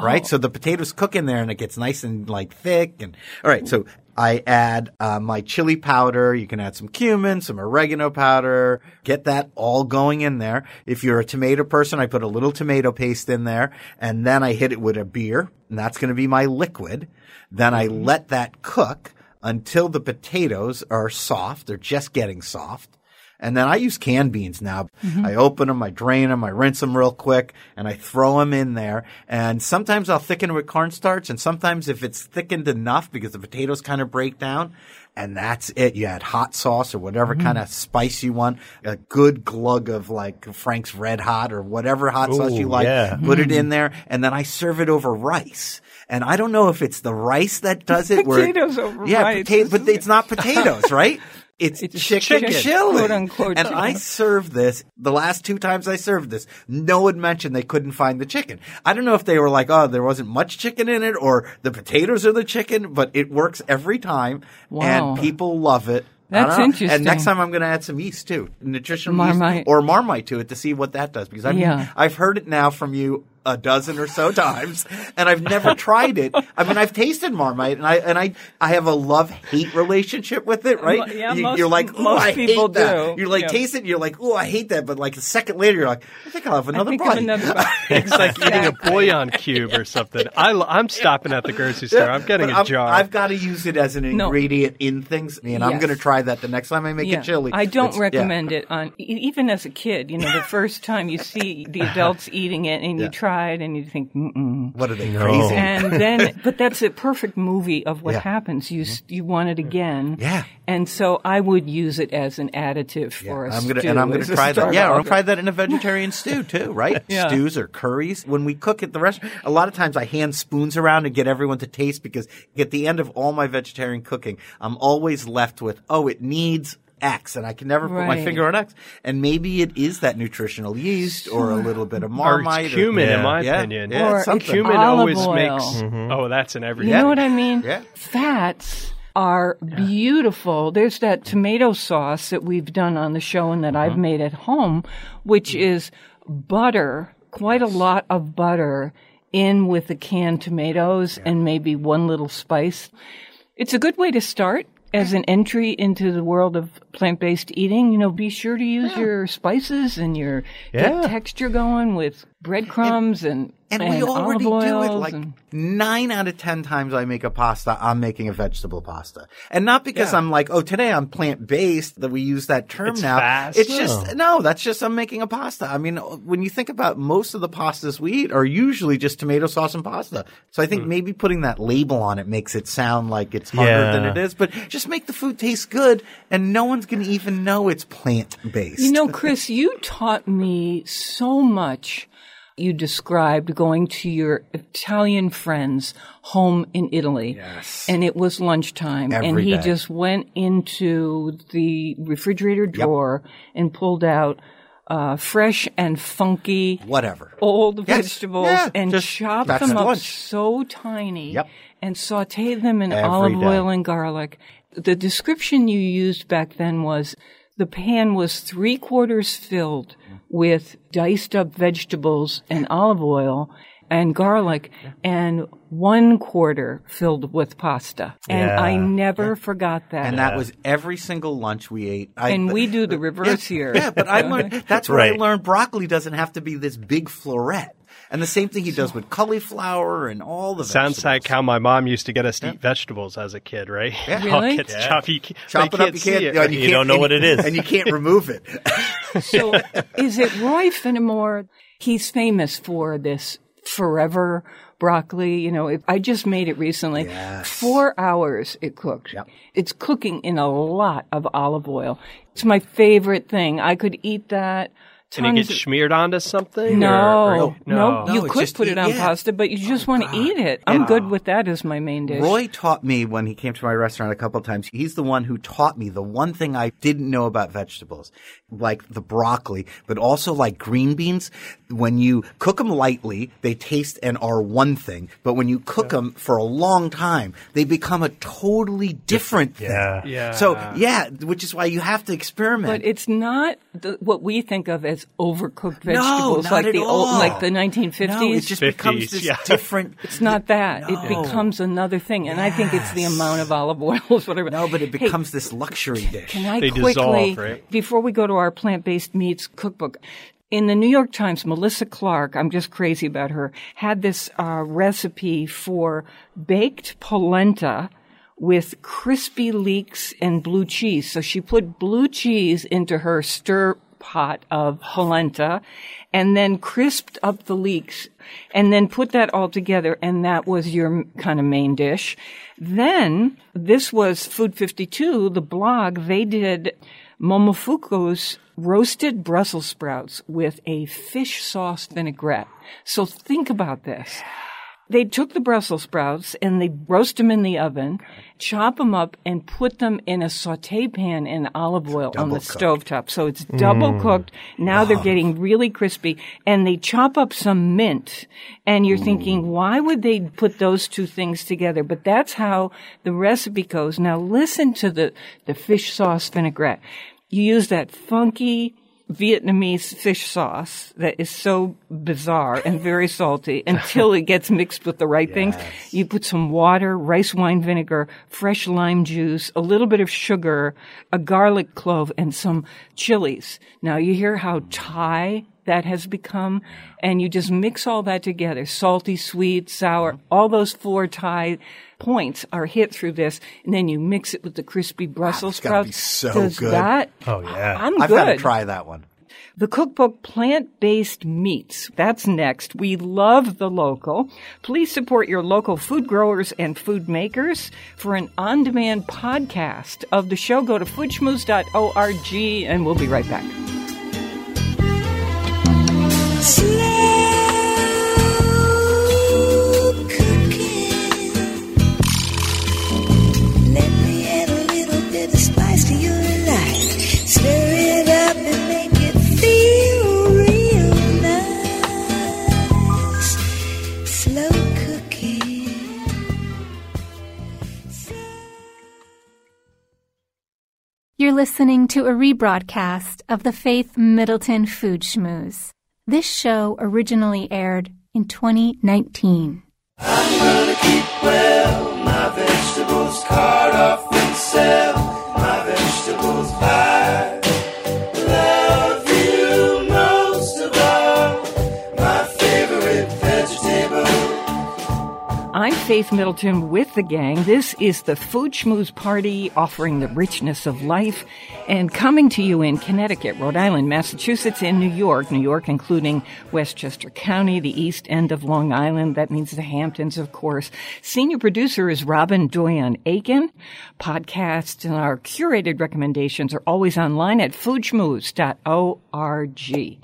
Speaker 4: right? Oh. So the potatoes cook in there and it gets nice and like thick. And all right, so I add uh, my chili powder. You can add some cumin, some oregano powder. Get that all going in there. If you're a tomato person, I put a little tomato paste in there, and then I hit it with a beer, and that's going to be my liquid. Then I let that cook until the potatoes are soft. They're just getting soft. And then I use canned beans now. Mm-hmm. I open them, I drain them, I rinse them real quick, and I throw them in there. And sometimes I'll thicken it with cornstarch, and sometimes if it's thickened enough because the potatoes kind of break down, and that's it. You add hot sauce or whatever mm-hmm. kind of spice you want, a good glug of like Frank's Red Hot or whatever hot sauce you like.
Speaker 5: yeah.
Speaker 4: Put it in mm. there, and then I serve it over rice. And I don't know if it's the rice that does it. where-
Speaker 3: Potatoes over rice.
Speaker 4: yeah,
Speaker 3: rice.
Speaker 4: pota- but it's not potatoes, right? It's,
Speaker 3: It's
Speaker 4: chicken,
Speaker 3: chicken,
Speaker 4: chili.
Speaker 3: quote, unquote,
Speaker 4: And
Speaker 3: chicken.
Speaker 4: I served this the last two times I served this. No one mentioned they couldn't find the chicken. I don't know if they were like, oh, there wasn't much chicken in it or the potatoes are the chicken, but it works every time.
Speaker 3: Wow.
Speaker 4: And people love it.
Speaker 3: That's interesting.
Speaker 4: And next time I'm going to add some yeast too, nutritional
Speaker 3: Marmite.
Speaker 4: yeast or marmite to it to see what that does because I've
Speaker 3: Yeah.
Speaker 4: I've heard it now from you a dozen or so times, and I've never tried it. I mean, I've tasted Marmite, and I and I I have a love hate relationship with it, right?
Speaker 3: Mo- yeah,
Speaker 4: you,
Speaker 3: most-
Speaker 4: are like, oh,
Speaker 3: most
Speaker 4: I
Speaker 3: people
Speaker 4: hate that.
Speaker 3: do.
Speaker 4: You're like,
Speaker 3: Yeah.
Speaker 4: taste it, and you're like, oh, I hate that. But like a second later, you're like, I think I'll have another bite.
Speaker 3: of another bite.
Speaker 6: It's like eating a bouillon cube or something. I, am stopping at the grocery store. I'm getting
Speaker 4: But
Speaker 6: a
Speaker 4: I'm-
Speaker 6: jar.
Speaker 4: I've got to use it as an
Speaker 3: No.
Speaker 4: ingredient in things, and I'm going to try that the next time I make
Speaker 3: Yeah.
Speaker 4: a chili.
Speaker 3: I don't
Speaker 4: It's- yeah.
Speaker 3: recommend it on e- even as a kid. You know, the first time you see the adults eating it and you try it and you think, mm-mm.
Speaker 4: What are they
Speaker 5: No.
Speaker 4: crazy?
Speaker 3: and then, but that's a perfect movie of what
Speaker 4: Yeah.
Speaker 3: happens. You s mm-hmm. you want it again,
Speaker 4: Yeah.
Speaker 3: And so I would use it as an additive for a
Speaker 4: I'm gonna
Speaker 3: stew,
Speaker 4: and I'm gonna try that. Yeah,
Speaker 3: start-off.
Speaker 4: I'll try that in a vegetarian stew too, right?
Speaker 3: Yeah.
Speaker 4: Stews or curries. When we cook at the restaurant, a lot of times I hand spoons around and get everyone to taste because at the end of all my vegetarian cooking, I'm always left with, oh, it needs X, and I can never put my finger on X. And maybe it is that nutritional yeast or a little bit of
Speaker 6: or
Speaker 4: Marmite.
Speaker 6: it's cumin,
Speaker 5: Yeah.
Speaker 6: in my
Speaker 4: Yeah.
Speaker 6: opinion.
Speaker 4: Yeah,
Speaker 3: Or
Speaker 4: it's
Speaker 6: cumin
Speaker 3: olive
Speaker 6: always
Speaker 3: oil.
Speaker 6: makes. Oh, that's in everything.
Speaker 3: You know what I mean?
Speaker 4: Yeah.
Speaker 3: Fats are beautiful. There's that tomato sauce that we've done on the show and that
Speaker 4: Uh-huh.
Speaker 3: I've made at home, which is butter, quite a lot of butter in with the canned tomatoes and maybe one little spice. It's a good way to start as an entry into the world of plant-based eating. You know, be sure to use your spices and your
Speaker 5: Yeah.
Speaker 3: get texture going with breadcrumbs and
Speaker 4: And, we already
Speaker 3: olive
Speaker 4: do it like
Speaker 3: and-
Speaker 4: nine out of ten times I make a pasta, I'm making a vegetable pasta. And not because I'm like, oh, today I'm plant based that we use that term
Speaker 6: It's
Speaker 4: now.
Speaker 6: fast.
Speaker 4: It's just, no, that's just I'm making a pasta. I mean, when you think about most of the pastas we eat are usually just tomato sauce and pasta. So I think
Speaker 6: Hmm.
Speaker 4: maybe putting that label on it makes it sound like it's harder than it is, but just make the food taste good and no one's going to even know it's plant based.
Speaker 3: You know, Chris, you taught me so much. You described going to your Italian friend's home in Italy.
Speaker 4: Yes.
Speaker 3: And it was lunchtime. and he
Speaker 4: day.
Speaker 3: just went into the refrigerator drawer and pulled out uh, fresh and funky
Speaker 4: Whatever.
Speaker 3: old
Speaker 4: Yes.
Speaker 3: vegetables
Speaker 4: Yeah,
Speaker 3: and
Speaker 4: just-
Speaker 3: chopped them up
Speaker 4: lunch.
Speaker 3: so tiny
Speaker 4: Yep.
Speaker 3: and sauteed them in
Speaker 4: Every
Speaker 3: olive
Speaker 4: day.
Speaker 3: oil and garlic. The description you used back then was the pan was three quarters filled with diced up vegetables and olive oil and garlic and one quarter filled with pasta. And I
Speaker 5: Yeah.
Speaker 3: never forgot that.
Speaker 4: And that was every single lunch we ate. I,
Speaker 3: And we do the reverse
Speaker 4: yeah,
Speaker 3: here.
Speaker 4: Yeah, but I learned that's where I learned broccoli doesn't have to be this big floret. And the same thing he does with cauliflower and all the
Speaker 6: Sounds
Speaker 4: vegetables.
Speaker 6: like how my mom used to get us to eat vegetables as a kid, right?
Speaker 4: Yeah.
Speaker 3: Really?
Speaker 6: kids
Speaker 5: Yeah.
Speaker 6: chop, you,
Speaker 4: Chop it up, you can't,
Speaker 6: it.
Speaker 4: and
Speaker 5: You
Speaker 4: can't-
Speaker 5: don't know
Speaker 4: and-
Speaker 5: what it is.
Speaker 4: and you can't remove it.
Speaker 3: So is it Roy Finamore? He's famous for this forever broccoli. You know, if, I just made it recently.
Speaker 4: Yes.
Speaker 3: Four hours it cooked.
Speaker 4: Yep.
Speaker 3: It's cooking in a lot of olive oil. It's my favorite thing. I could eat that.
Speaker 6: Can it get
Speaker 3: of-
Speaker 6: smeared onto something?
Speaker 3: no,
Speaker 6: or- or-
Speaker 3: no,
Speaker 6: no.
Speaker 3: You
Speaker 4: No,
Speaker 3: could
Speaker 4: just
Speaker 3: put it on
Speaker 4: eat- yeah.
Speaker 3: pasta, but you just want to
Speaker 4: ah.
Speaker 3: eat it. I'm good with that as my main dish.
Speaker 4: Roy taught me when he came to my restaurant a couple of times. He's the one who taught me the one thing I didn't know about vegetables, like the broccoli, but also like green beans. When you cook them lightly, they taste and are one thing, but when you cook them for a long time, they become a totally different thing.
Speaker 5: Yeah.
Speaker 6: Yeah.
Speaker 4: So yeah, which is why you have to experiment.
Speaker 3: But it's not the, what we think of as as overcooked vegetables
Speaker 4: not
Speaker 3: like the
Speaker 4: all.
Speaker 3: old, like the 1950s.
Speaker 4: No, it just becomes this
Speaker 6: yeah.
Speaker 4: different.
Speaker 3: It's not that.
Speaker 4: No.
Speaker 3: It becomes another thing. And I think it's the amount of olive oils, whatever.
Speaker 4: No, but it
Speaker 3: Hey,
Speaker 4: becomes this luxury dish.
Speaker 3: can I
Speaker 6: They
Speaker 3: quickly,
Speaker 6: dissolve, right?
Speaker 3: before we go to our plant based meats cookbook, in the New York Times, Melissa Clark, I'm just crazy about her, had this uh, recipe for baked polenta with crispy leeks and blue cheese. So she put blue cheese into her stir pot of polenta and then crisped up the leeks and then put that all together and that was your kind of main dish. Then this was Food 52, the blog, they did Momofuku's roasted Brussels sprouts with a fish sauce vinaigrette. So think about this. They took the Brussels sprouts and they roast them in the oven, chop them up, and put them in a saute pan in olive oil on the
Speaker 4: double-cooked.
Speaker 3: stovetop. So it's double mm. cooked. Now they're getting really crispy. And they chop up some mint. And you're thinking, why would they put those two things together? But that's how the recipe goes. Now listen to the, the fish sauce vinaigrette. You use that funky, Vietnamese fish sauce that is so bizarre and very salty until it gets mixed with the right things. You put some water, rice wine vinegar, fresh lime juice, a little bit of sugar, a garlic clove, and some chilies. Now you hear how Thai that has become, and you just mix all that together. Salty, sweet, sour, all those four tie points are hit through this, and then you mix it with the crispy Brussels
Speaker 4: it's gotta be
Speaker 3: sprouts.
Speaker 4: so
Speaker 3: Does
Speaker 4: good.
Speaker 3: that?
Speaker 5: Oh, yeah.
Speaker 3: I'm
Speaker 4: I've
Speaker 3: good.
Speaker 4: got to try that one.
Speaker 3: The cookbook Plant Based Meats. That's next. We love the local. Please support your local food growers and food makers. For an on demand podcast of the show, go to foodschmooze.org and we'll be right back.
Speaker 1: Listening to a rebroadcast of the Faith Middleton Food Schmooze. This show originally aired in 2019.
Speaker 7: I'm gonna keep well my vegetables, off and sell my vegetables by.
Speaker 3: I'm Faith Middleton with the gang. This is the Food Schmooze Party offering the richness of life and coming to you in Connecticut, Rhode Island, Massachusetts, and New York. New York, including Westchester County, the east end of Long Island. That means the Hamptons, of course. Senior producer is Robin Doyon Aiken. Podcasts and our curated recommendations are always online at foodschmooze.org.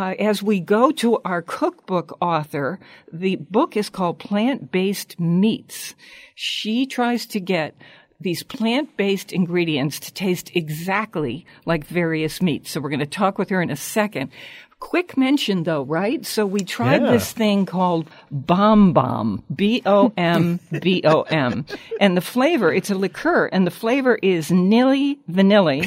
Speaker 3: Uh, as we go to our cookbook author, the book is called Plant Based Meats. She tries to get these plant based ingredients to taste exactly like various meats. So we're going to talk with her in a second. Quick mention though, right? So we tried
Speaker 5: Yeah.
Speaker 3: this thing called Bomb Bomb, B O M B O M. And the flavor, it's a liqueur, and the flavor is nilly vanilla.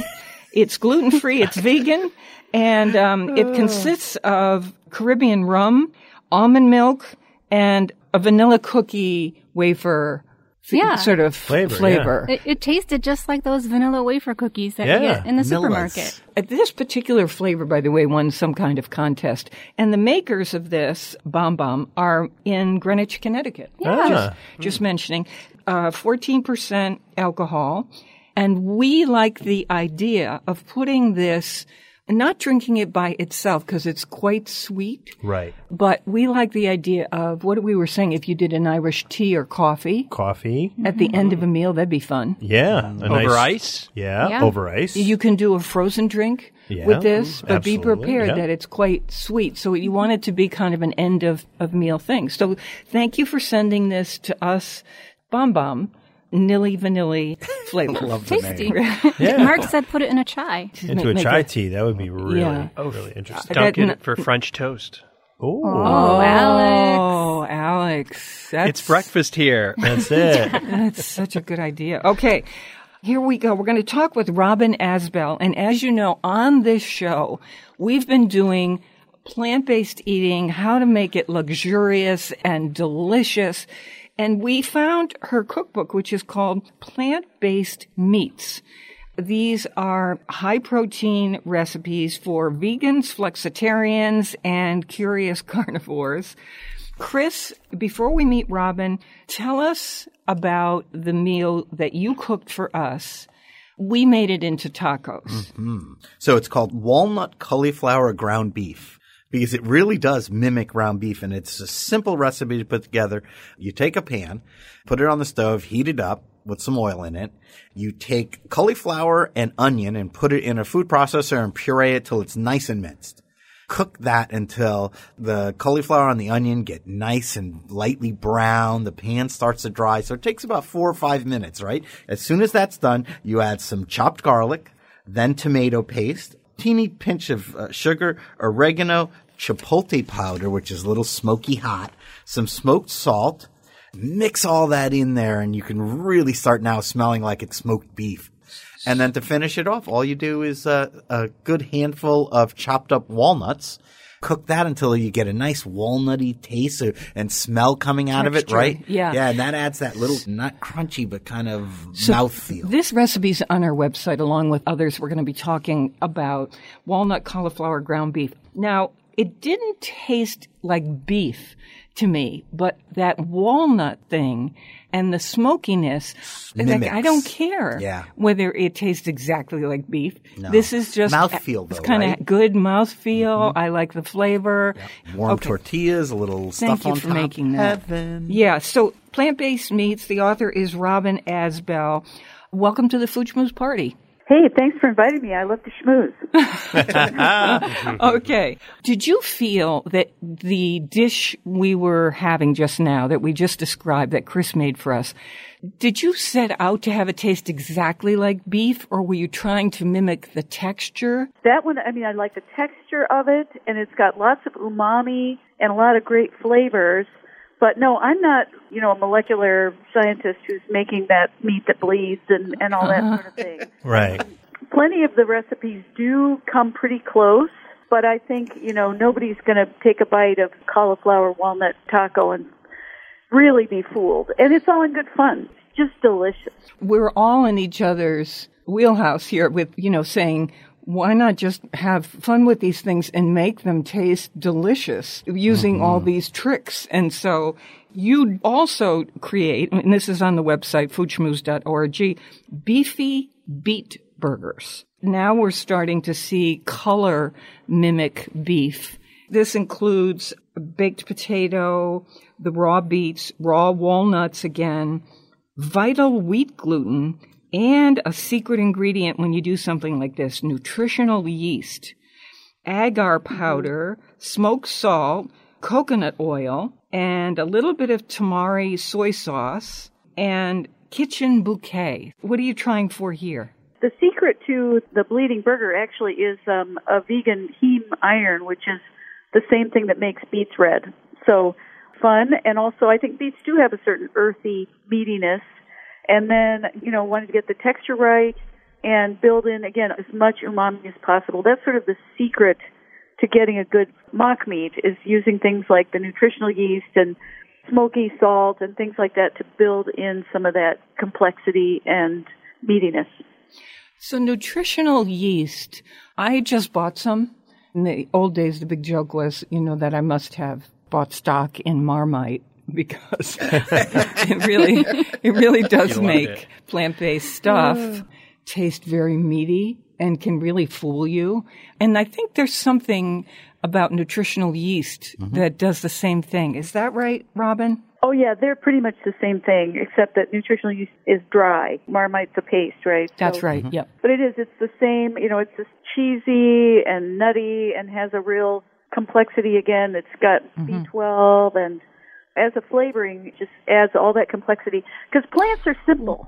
Speaker 3: It's gluten free, it's vegan, and um, it consists of Caribbean rum, almond milk, and a vanilla cookie wafer
Speaker 1: Yeah.
Speaker 3: sort of
Speaker 5: Flavor,
Speaker 3: flavor.
Speaker 1: It, it tasted just like those vanilla wafer cookies that
Speaker 5: Yeah,
Speaker 1: you get in the
Speaker 4: Millas.
Speaker 1: supermarket.
Speaker 3: Uh, This particular flavor, by the way, won some kind of contest. And the makers of this Bomb Bomb are in Greenwich, Connecticut.
Speaker 5: Yeah.
Speaker 3: Just, just mentioning. Uh, 14% alcohol. And we like the idea of putting this, not drinking it by itself because it's quite sweet.
Speaker 5: Right.
Speaker 3: But we like the idea of what we were saying if you did an Irish tea or coffee
Speaker 5: Coffee.
Speaker 3: at the end of a meal, that'd be fun.
Speaker 5: Yeah. a
Speaker 6: Over
Speaker 5: nice-
Speaker 6: ice?
Speaker 5: Yeah,
Speaker 1: Yeah.
Speaker 5: Over ice.
Speaker 3: You can do a frozen drink
Speaker 5: Yeah,
Speaker 3: with this, but be prepared
Speaker 5: yeah.
Speaker 3: that it's quite sweet. So you want it to be kind of an end of, of meal thing. So thank you for sending this to us, Bomb Bomb, Nilly Vanilli flavor.
Speaker 4: Love the
Speaker 1: Tasty.
Speaker 4: name.
Speaker 5: Yeah.
Speaker 1: Mark said put it in a chai.
Speaker 5: Into a
Speaker 3: Make
Speaker 5: chai
Speaker 3: a-
Speaker 5: tea. That would be really,
Speaker 3: Yeah.
Speaker 5: really interesting.
Speaker 6: Dunk it for French toast.
Speaker 5: Ooh.
Speaker 1: Oh, Alex.
Speaker 3: Oh, Alex. That's,
Speaker 6: It's breakfast here.
Speaker 5: That's it.
Speaker 3: That's such a good idea. Okay. Here we go. We're going to talk with Robin Asbell. And as you know, on this show, we've been doing plant-based eating, how to make it luxurious and delicious. And we found her cookbook, which is called Plant-Based Meats. These are high protein recipes for vegans, flexitarians, and curious carnivores. Chris, before we meet Robin, tell us about the meal that you cooked for us. We made it into tacos. Mm-hmm.
Speaker 4: So it's called walnut cauliflower ground beef because it really does mimic ground beef and it's a simple recipe to put together. You take a pan, put it on the stove, heat it up with some oil in it. You take cauliflower and onion and put it in a food processor and puree it till it's nice and minced. Cook that until the cauliflower and the onion get nice and lightly brown. The pan starts to dry. So it takes about four or five minutes, right? As soon as that's done, you add some chopped garlic, then tomato paste, teeny pinch of uh, sugar, oregano, chipotle powder, which is a little smoky hot, some smoked salt. Mix all that in there and you can really start now smelling like it's smoked beef. And then to finish it off, all you do is uh, a good handful of chopped up walnuts. Cook that until you get a nice walnutty taste or- and smell coming out of it, right?
Speaker 3: yeah.
Speaker 4: Yeah, and that adds that little, not crunchy, but kind of
Speaker 3: So
Speaker 4: mouthfeel.
Speaker 3: This recipe's on our website along with others. We're going to be talking about walnut cauliflower ground beef. Now, it didn't taste like beef to me, but that walnut thing and the smokiness, like, I don't care
Speaker 4: Yeah.
Speaker 3: whether it tastes exactly like beef.
Speaker 4: No.
Speaker 3: This is just
Speaker 4: Mouthfeel,
Speaker 3: It's
Speaker 4: though,
Speaker 3: kind of
Speaker 4: right? Mm-hmm.
Speaker 3: good mouthfeel. I like the flavor.
Speaker 4: Warm
Speaker 3: Okay.
Speaker 4: tortillas, a little
Speaker 3: Thank
Speaker 4: stuff
Speaker 3: you
Speaker 4: on
Speaker 3: for
Speaker 4: top.
Speaker 3: making that.
Speaker 4: Heaven.
Speaker 3: Yeah, so plant based meats. The author is Robin Asbell. Welcome to the Food Schmooze Party.
Speaker 8: Hey, thanks for inviting me. I love to schmooze.
Speaker 3: okay. Did you feel that the dish we were having just now, that we just described, that Chris made for us, did you set out to have it taste exactly like beef, or were you trying to mimic the texture?
Speaker 8: That one, I mean, I like the texture of it, and it's got lots of umami and a lot of great flavors. But no, I'm not, you know, a molecular scientist who's making that meat that bleeds and, and all that sort of thing.
Speaker 5: Right.
Speaker 8: Plenty of the recipes do come pretty close, but I think, you know, nobody's going to take a bite of cauliflower walnut taco and really be fooled. And it's all in good fun. It's just delicious.
Speaker 3: We're all in each other's wheelhouse here with, you know, saying, why not just have fun with these things and make them taste delicious using all mm-hmm. these tricks? And so you also create, and this is on the website, foodschmooze.org, beefy beet burgers. Now we're starting to see color mimic beef. This includes baked potato, the raw beets, raw walnuts again, vital wheat gluten, and a secret ingredient when you do something like this, nutritional yeast, agar powder, smoked salt, coconut oil, and a little bit of tamari soy sauce, and kitchen bouquet. What are you trying for here?
Speaker 8: The secret to the bleeding burger actually is um, a vegan heme iron, which is the same thing that makes beets red. So fun, and also I think beets do have a certain earthy meatiness. And then, you know, wanted to get the texture right and build in again as much umami as possible. That's sort of the secret to getting a good mock meat is using things like the nutritional yeast and smoky salt and things like that to build in some of that complexity and meatiness.
Speaker 3: So nutritional yeast, I just bought some. In the old days, the big joke was, you know, that I must have bought stock in Marmite because it really, it really does make plant-based stuff taste very meaty and can really fool you. And I think there's something about nutritional yeast that does the same thing. Is that right, Robin?
Speaker 8: Oh yeah, they're pretty much the same thing, except that nutritional yeast is dry. Marmite's a paste, right?
Speaker 3: That's
Speaker 8: So-
Speaker 3: right. Yep.
Speaker 8: But it is, it's the same, you know, it's just cheesy and nutty and has a real complexity again. It's got mm-hmm. B12 and as a flavoring, it just adds all that complexity. Because plants are simple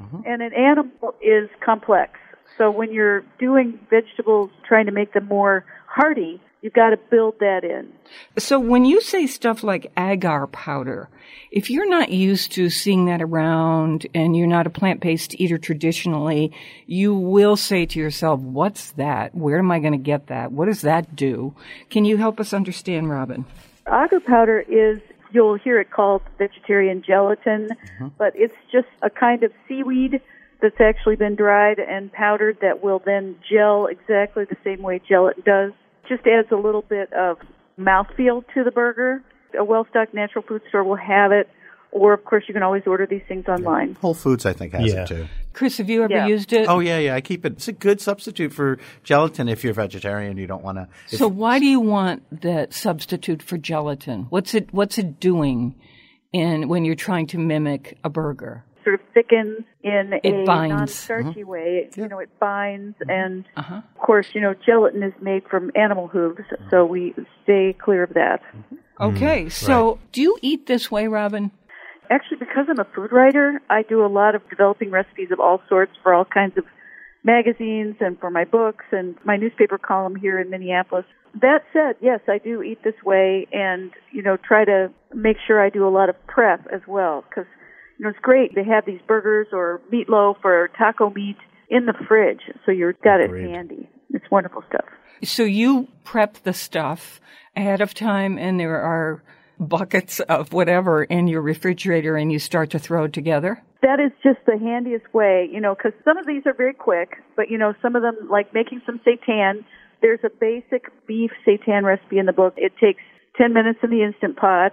Speaker 8: mm-hmm. and an animal is complex. So when you're doing vegetables, trying to make them more hearty, you've got to build that in.
Speaker 3: So when you say stuff like agar powder, if you're not used to seeing that around and you're not a plant-based eater traditionally, you will say to yourself, what's that? Where am I going to get that? What does that do? Can you help us understand, Robin?
Speaker 8: Agar powder is, you'll hear it called vegetarian gelatin, mm-hmm. but it's just a kind of seaweed that's actually been dried and powdered that will then gel exactly the same way gelatin does. Just adds a little bit of mouthfeel to the burger. A well-stocked natural food store will have it, or of course you can always order these things online.
Speaker 4: Whole Foods, I think, has
Speaker 5: Yeah.
Speaker 4: it too.
Speaker 3: Chris, have you ever
Speaker 8: Yeah.
Speaker 3: used it?
Speaker 4: Oh yeah, yeah. I keep it. It's a good substitute for gelatin if you're vegetarian. You don't want to.
Speaker 3: So why do you want that substitute for gelatin? What's it what's it doing in when you're trying to mimic a burger?
Speaker 8: Sort of thickens in
Speaker 3: It
Speaker 8: a
Speaker 3: binds.
Speaker 8: non-starchy mm-hmm. way. You know, it binds, mm-hmm. and
Speaker 3: Uh-huh.
Speaker 8: of course, you know, gelatin is made from animal hooves, so mm-hmm. we stay clear of that.
Speaker 3: Okay, mm, so do you eat this way, Robin?
Speaker 8: Actually, because I'm a food writer, I do a lot of developing recipes of all sorts for all kinds of magazines and for my books and my newspaper column here in Minneapolis. That said, yes, I do eat this way and, you know, try to make sure I do a lot of prep as well because, you know, it's great They have these burgers or meatloaf or taco meat in the fridge so you've got
Speaker 4: Agreed.
Speaker 8: it handy. It's wonderful stuff.
Speaker 3: So you prep the stuff ahead of time and there are buckets of whatever in your refrigerator and you start to throw it together?
Speaker 8: that is just the handiest way, you know, because some of these are very quick, but you know, some of them, like making some seitan, there's a basic beef seitan recipe in the book. It takes 10 minutes in the instant pot,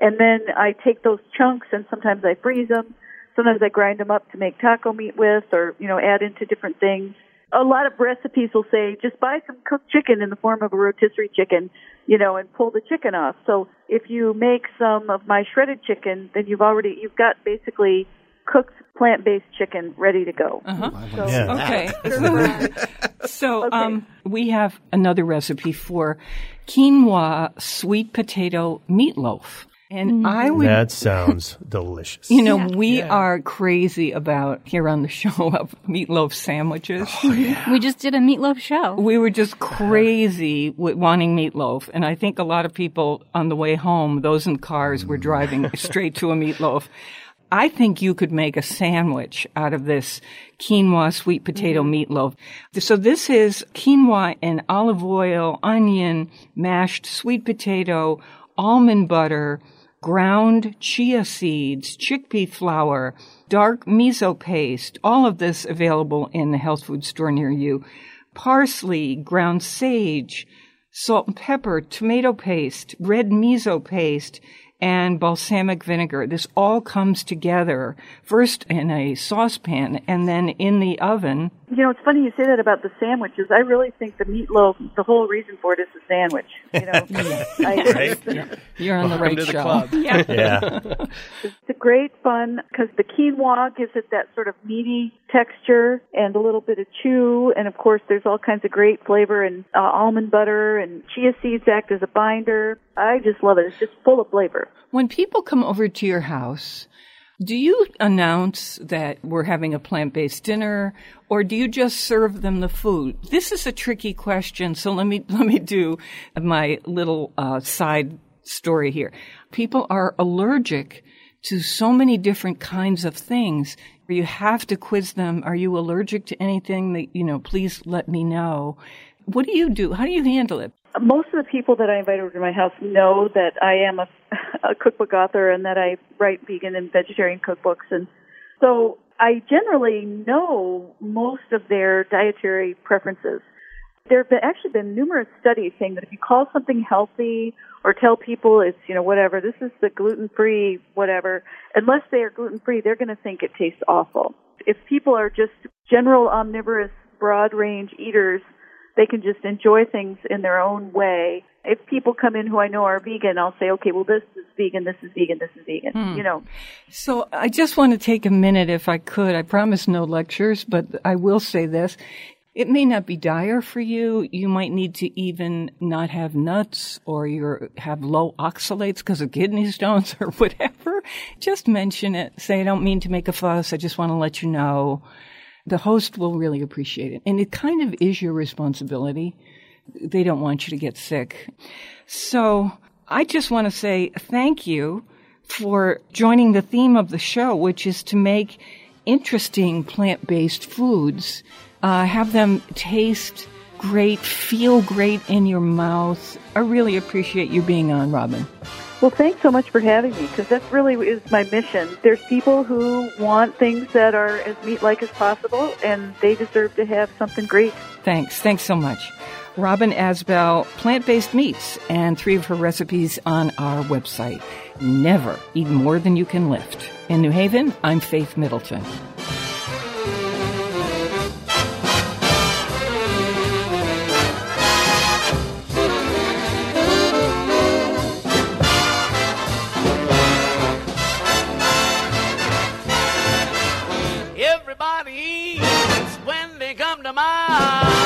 Speaker 8: and then I take those chunks and sometimes I freeze them. Sometimes I grind them up to make taco meat with, or you know, add into different things. A lot of recipes will say just buy some cooked chicken in the form of a rotisserie chicken, you know, and pull the chicken off. So if you make some of my shredded chicken, then you've already you've got basically cooked plant-based chicken ready to go.
Speaker 3: Uh-huh.
Speaker 8: So,
Speaker 5: Yeah.
Speaker 3: Okay. so um, we have another recipe for quinoa sweet potato meatloaf. And mm-hmm. I would
Speaker 5: That sounds delicious.
Speaker 3: You know, we are crazy about here on the show of meatloaf sandwiches.
Speaker 1: Oh, we just did a meatloaf show.
Speaker 3: We were just crazy with wanting meatloaf. And I think a lot of people on the way home, those in cars, were driving mm. straight to a meatloaf. I think you could make a sandwich out of this quinoa sweet potato mm-hmm. meatloaf. So this is quinoa and olive oil, onion, mashed sweet potato, almond butter, ground chia seeds, chickpea flour, dark miso paste, all of this available in the health food store near you. Parsley, ground sage, salt and pepper, tomato paste, red miso paste, and balsamic vinegar. This all comes together first in a saucepan and then in the oven.
Speaker 8: You know, it's funny you say that about the sandwiches. I really think the meatloaf, the whole reason for it is the sandwich. You know, I,
Speaker 3: You're on the right
Speaker 6: to the
Speaker 3: show.
Speaker 6: club.
Speaker 3: Yeah.
Speaker 5: Yeah.
Speaker 8: It's a great fun because the quinoa gives it that sort of meaty texture and a little bit of chew. And of course, there's all kinds of great flavor and uh, almond butter and chia seeds act as a binder. I just love it. It's just full of flavor.
Speaker 3: When people come over to your house, do you announce that we're having a plant-based dinner or do you just serve them the food? This is a tricky question, so let me let me do my little uh, side story here. People are allergic to so many different kinds of things. You have to quiz them. Are you allergic to anything that, you know, please let me know. What do you do? How do you handle it?
Speaker 8: Most of the people that I invite over to my house know that I am a, a cookbook author and that I write vegan and vegetarian cookbooks. And so I generally know most of their dietary preferences. There have been, actually been numerous studies saying that if you call something healthy or tell people it's, you know, whatever, this is the gluten-free whatever, unless they are gluten-free, they're going to think it tastes awful. If people are just general omnivorous, broad range eaters, they can just enjoy things in their own way. If people come in who I know are vegan, I'll say, okay, well, this is vegan, this is vegan, this is vegan. Hmm. You know,
Speaker 3: So I just want to take a minute, if I could. I promise no lectures, but I will say this. It may not be dire for you. You might need to even not have nuts or you have low oxalates because of kidney stones or whatever. Just mention it. Say, I don't mean to make a fuss. I just want to let you know. The host will really appreciate it. And it kind of is your responsibility they don't want you to get sick. So I just want to say thank you for joining the theme of the show, which is to make interesting plant based foods, uh, have them taste great, feel great in your mouth. I really appreciate you being on, Robin.
Speaker 8: Well, thanks so much for having me because that really is my mission. There's people who want things that are as meat like as possible, and they deserve to have something great.
Speaker 3: Thanks. Thanks so much. Robin Asbell, plant based meats, and three of her recipes on our website. Never eat more than you can lift. In New Haven, I'm Faith Middleton. nada mais.